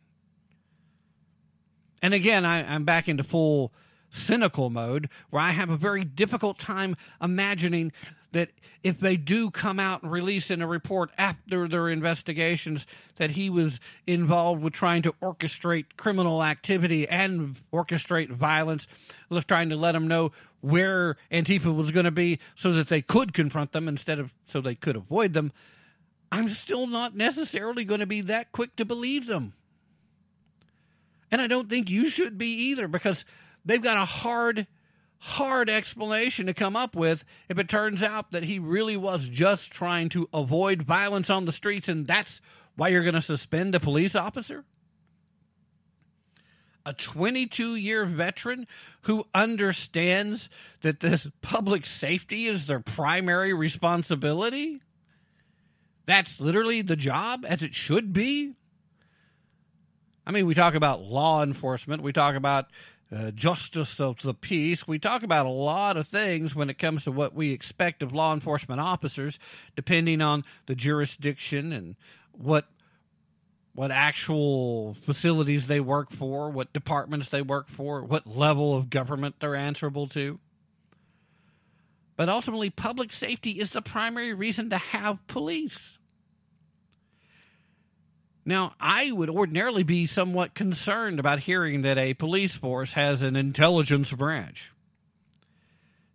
S1: And again, I, I'm back into full cynical mode where I have a very difficult time imagining that if they do come out and release in a report after their investigations that he was involved with trying to orchestrate criminal activity and orchestrate violence, trying to let them know where Antifa was going to be so that they could confront them instead of so they could avoid them, I'm still not necessarily going to be that quick to believe them. And I don't think you should be either because they've got a hard, hard explanation to come up with if it turns out that he really was just trying to avoid violence on the streets and that's why you're going to suspend a police officer? A 22 year veteran who understands that this public safety is their primary responsibility? That's literally the job as it should be? I mean, we talk about law enforcement, we talk about uh, justice of the peace. We talk about a lot of things when it comes to what we expect of law enforcement officers, depending on the jurisdiction and what what actual facilities they work for, what departments they work for, what level of government they're answerable to. But ultimately, public safety is the primary reason to have police. Now, I would ordinarily be somewhat concerned about hearing that a police force has an intelligence branch.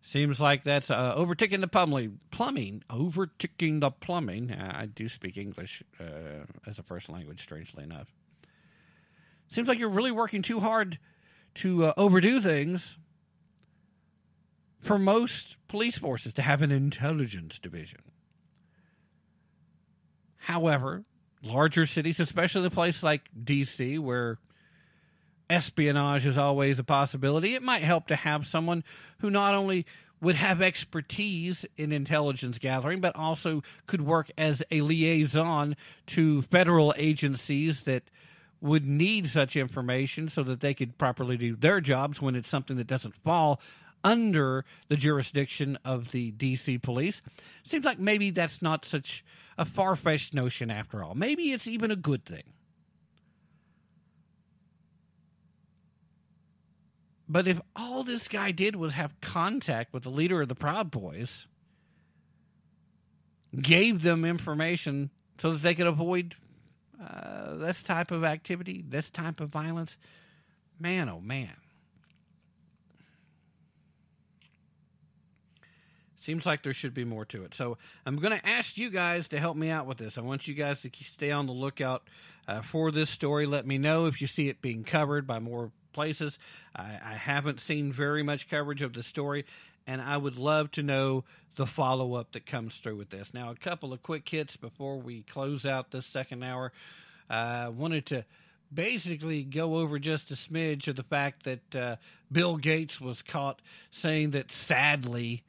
S1: Seems like that's uh, overticking the plumbing. Plumbing, overticking the plumbing. Uh, I do speak English uh, as a first language, strangely enough. Seems like you're really working too hard to uh, overdo things for most police forces to have an intelligence division. However, larger cities, especially a place like D.C., where espionage is always a possibility, it might help to have someone who not only would have expertise in intelligence gathering, but also could work as a liaison to federal agencies that would need such information so that they could properly do their jobs when it's something that doesn't fall under the jurisdiction of the DC police. Seems like maybe that's not such a far fetched notion after all. Maybe it's even a good thing. But if all this guy did was have contact with the leader of the Proud Boys, gave them information so that they could avoid uh, this type of activity, this type of violence, man, oh man. Seems like there should be more to it. So I'm going to ask you guys to help me out with this. I want you guys to stay on the lookout uh, for this story. Let me know if you see it being covered by more places. I, I haven't seen very much coverage of the story, and I would love to know the follow up that comes through with this. Now, a couple of quick hits before we close out this second hour. I uh, wanted to basically go over just a smidge of the fact that uh, Bill Gates was caught saying that sadly,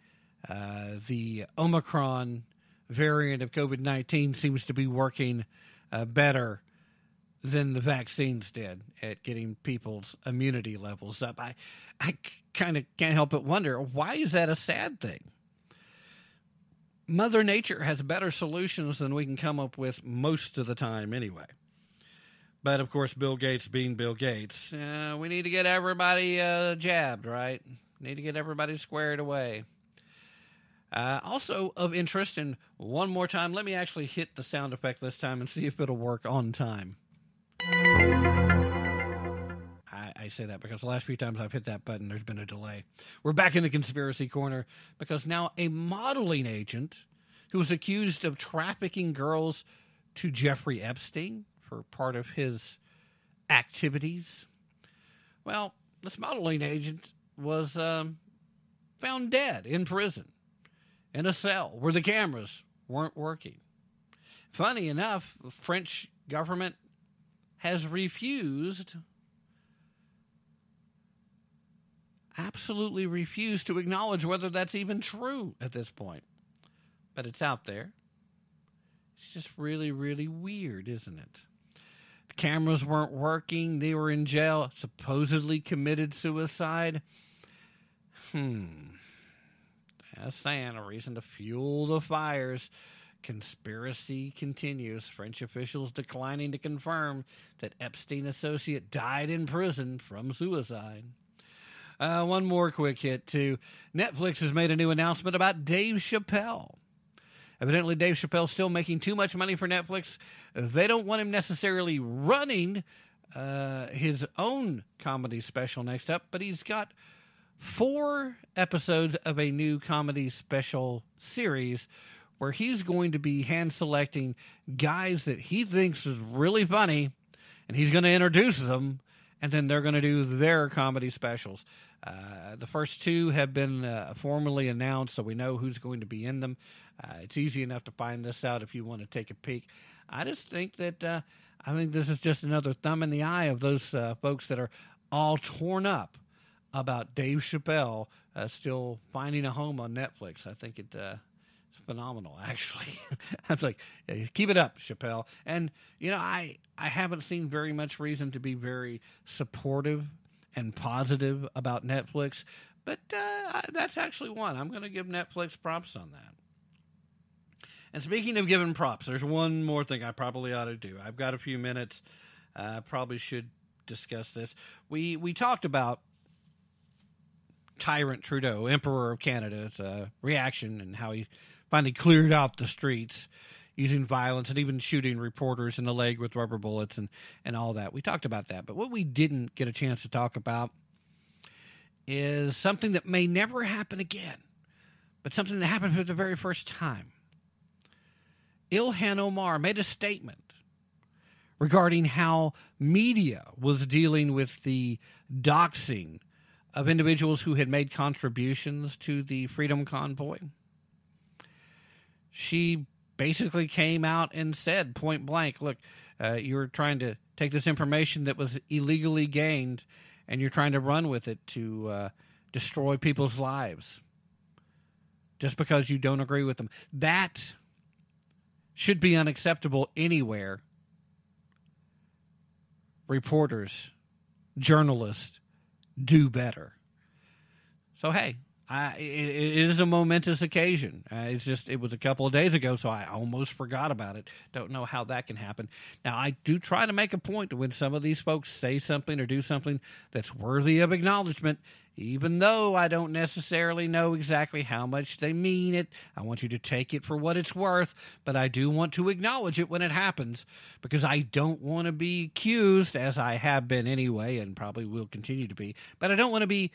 S1: uh, the Omicron variant of COVID 19 seems to be working uh, better than the vaccines did at getting people's immunity levels up. I, I kind of can't help but wonder why is that a sad thing? Mother Nature has better solutions than we can come up with most of the time, anyway. But of course, Bill Gates being Bill Gates, uh, we need to get everybody uh, jabbed, right? Need to get everybody squared away. Uh, also of interest, and one more time, let me actually hit the sound effect this time and see if it'll work on time. I, I, say that because the last few times I've hit that button, there's been a delay. We're back in the conspiracy corner because now a modeling agent who was accused of trafficking girls to Jeffrey Epstein for part of his activities. Well, this modeling agent was um, found dead in prison in a cell where the cameras weren't working. Funny enough, the French government has refused, absolutely refused to acknowledge whether that's even true at this point. But it's out there. It's just really, really weird, isn't it? The cameras weren't working. They were in jail, supposedly committed suicide. Hmm. As saying, a reason to fuel the fires. Conspiracy continues. French officials declining to confirm that Epstein associate died in prison from suicide. Uh, one more quick hit too. Netflix has made a new announcement about Dave Chappelle. Evidently, Dave Chappelle's still making too much money for Netflix. They don't want him necessarily running uh, his own comedy special next up, but he's got four episodes of a new comedy special series where he's going to be hand selecting guys that he thinks is really funny, and he's going to introduce them, and then they're going to do their comedy specials. Uh, the first two have been uh, formally announced, so we know who's going to be in them. Uh, it's easy enough to find this out if you want to take a peek. I just think that uh, I think this is just another thumb in the eye of those uh, folks that are all torn up about Dave Chappelle uh, still finding a home on Netflix. I think it phenomenal actually. I was like keep it up chappelle. And you know i i haven't seen very much reason to be very supportive and positive about netflix but uh, that's actually one. I'm going to give netflix props on that. And speaking of giving props there's one more thing i probably ought to do. I've got a few minutes. I uh, probably should discuss this. We we talked about tyrant trudeau emperor of canada's uh, reaction and how he finally cleared out the streets using violence and even shooting reporters in the leg with rubber bullets and, and all that. We talked about that. But what we didn't get a chance to talk about is something that may never happen again, but something that happened for the very first time. Ilhan Omar made a statement regarding how media was dealing with the doxing of individuals who had made contributions to the Freedom Convoy she basically came out and said point blank, look, uh, you're trying to take this information that was illegally gained and you're trying to run with it to uh, destroy people's lives just because you don't agree with them. That should be unacceptable anywhere. Reporters, journalists do better. So, hey, I, it, it is a momentous occasion. Uh, it's just it was a couple of days ago, so I almost forgot about it. Don't know how that can happen. Now I do try to make a point when some of these folks say something or do something that's worthy of acknowledgement, even though I don't necessarily know exactly how much they mean it. I want you to take it for what it's worth, but I do want to acknowledge it when it happens because I don't want to be accused, as I have been anyway, and probably will continue to be. But I don't want to be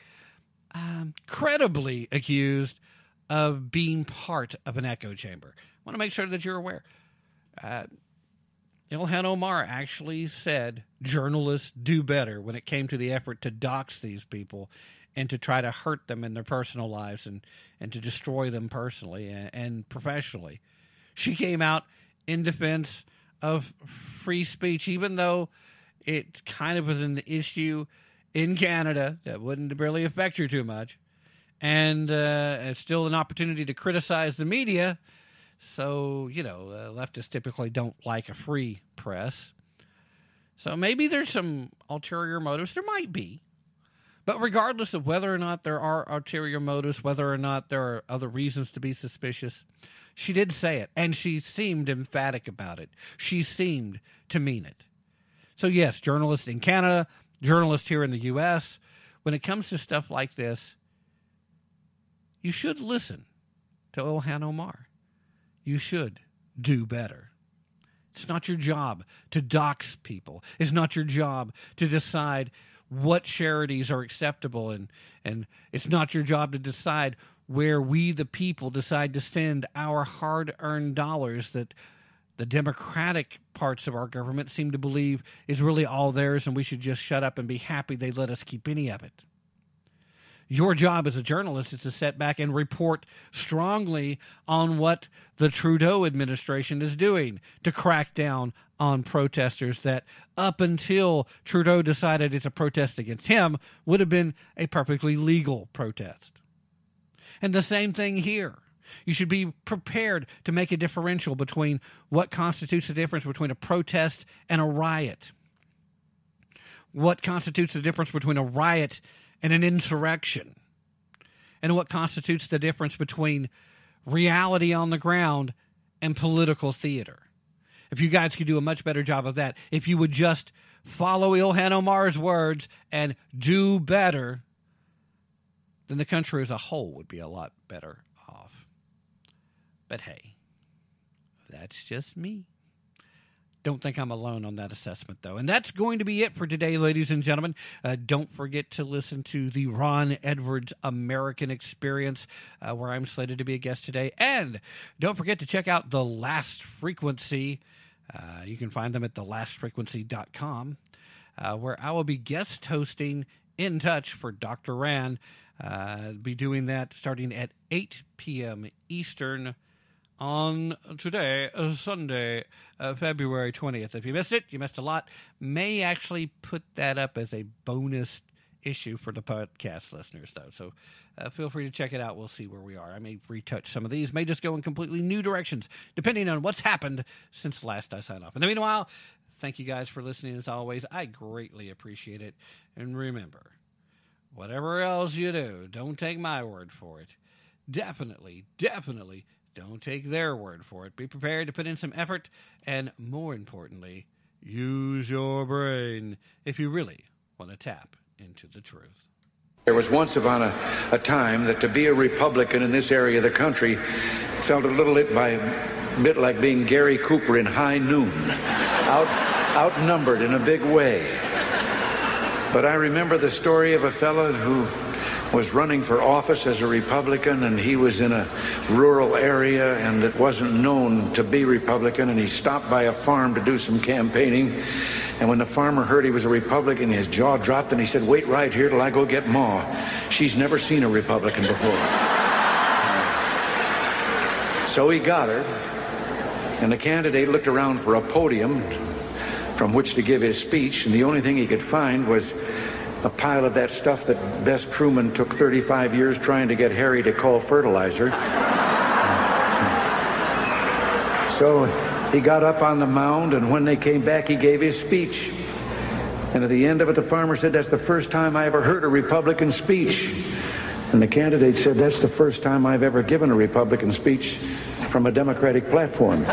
S1: um, credibly accused of being part of an echo chamber. I want to make sure that you're aware. Uh, Ilhan Omar actually said journalists do better when it came to the effort to dox these people and to try to hurt them in their personal lives and, and to destroy them personally and, and professionally. She came out in defense of free speech, even though it kind of was an issue in Canada that wouldn't really affect you too much. And uh, it's still an opportunity to criticize the media. So, you know, uh, leftists typically don't like a free press. So maybe there's some ulterior motives. There might be. But regardless of whether or not there are ulterior motives, whether or not there are other reasons to be suspicious, she did say it. And she seemed emphatic about it. She seemed to mean it. So, yes, journalists in Canada, journalists here in the U.S., when it comes to stuff like this, you should listen to Ilhan Omar. You should do better. It's not your job to dox people. It's not your job to decide what charities are acceptable and and it's not your job to decide where we the people decide to send our hard-earned dollars that the democratic parts of our government seem to believe is really all theirs and we should just shut up and be happy they let us keep any of it. Your job as a journalist is to set back and report strongly on what the Trudeau administration is doing to crack down on protesters that up until Trudeau decided it's a protest against him would have been a perfectly legal protest. And the same thing here. You should be prepared to make a differential between what constitutes the difference between a protest and a riot. What constitutes the difference between a riot and an insurrection? And what constitutes the difference between reality on the ground and political theater? If you guys could do a much better job of that, if you would just follow Ilhan Omar's words and do better, then the country as a whole would be a lot better off. But hey, that's just me. Don't think I'm alone on that assessment, though. And that's going to be it for today, ladies and gentlemen. Uh, don't forget to listen to the Ron Edwards American Experience, uh, where I'm slated to be a guest today. And don't forget to check out The Last Frequency. Uh, you can find them at thelastfrequency.com, uh, where I will be guest hosting In Touch for Dr. Rand. Uh, be doing that starting at 8 p.m. Eastern on today, uh, Sunday, uh, February 20th. If you missed it, you missed a lot. May actually put that up as a bonus issue for the podcast listeners, though. So uh, feel free to check it out. We'll see where we are. I may retouch some of these, may just go in completely new directions, depending on what's happened since last I signed off. In the meanwhile, thank you guys for listening as always. I greatly appreciate it. And remember, whatever else you do, don't take my word for it. Definitely, definitely don't take their word for it. Be prepared to put in some effort, and more importantly, use your brain if you really want to tap into the truth.
S10: There was once upon a, a time that to be a Republican in this area of the country felt a little bit by bit like being Gary Cooper in high noon, out outnumbered in a big way. But I remember the story of a fellow who was running for office as a Republican, and he was in a rural area and it wasn't known to be Republican, and he stopped by a farm to do some campaigning. And when the farmer heard he was a Republican, his jaw dropped and he said, Wait right here till I go get Ma. She's never seen a Republican before. So he got her, and the candidate looked around for a podium from which to give his speech, and the only thing he could find was a pile of that stuff that Bess Truman took 35 years trying to get Harry to call fertilizer. So he got up on the mound, and when they came back, he gave his speech. And at the end of it, the farmer said, That's the first time I ever heard a Republican speech. And the candidate said, That's the first time I've ever given a Republican speech from a Democratic platform.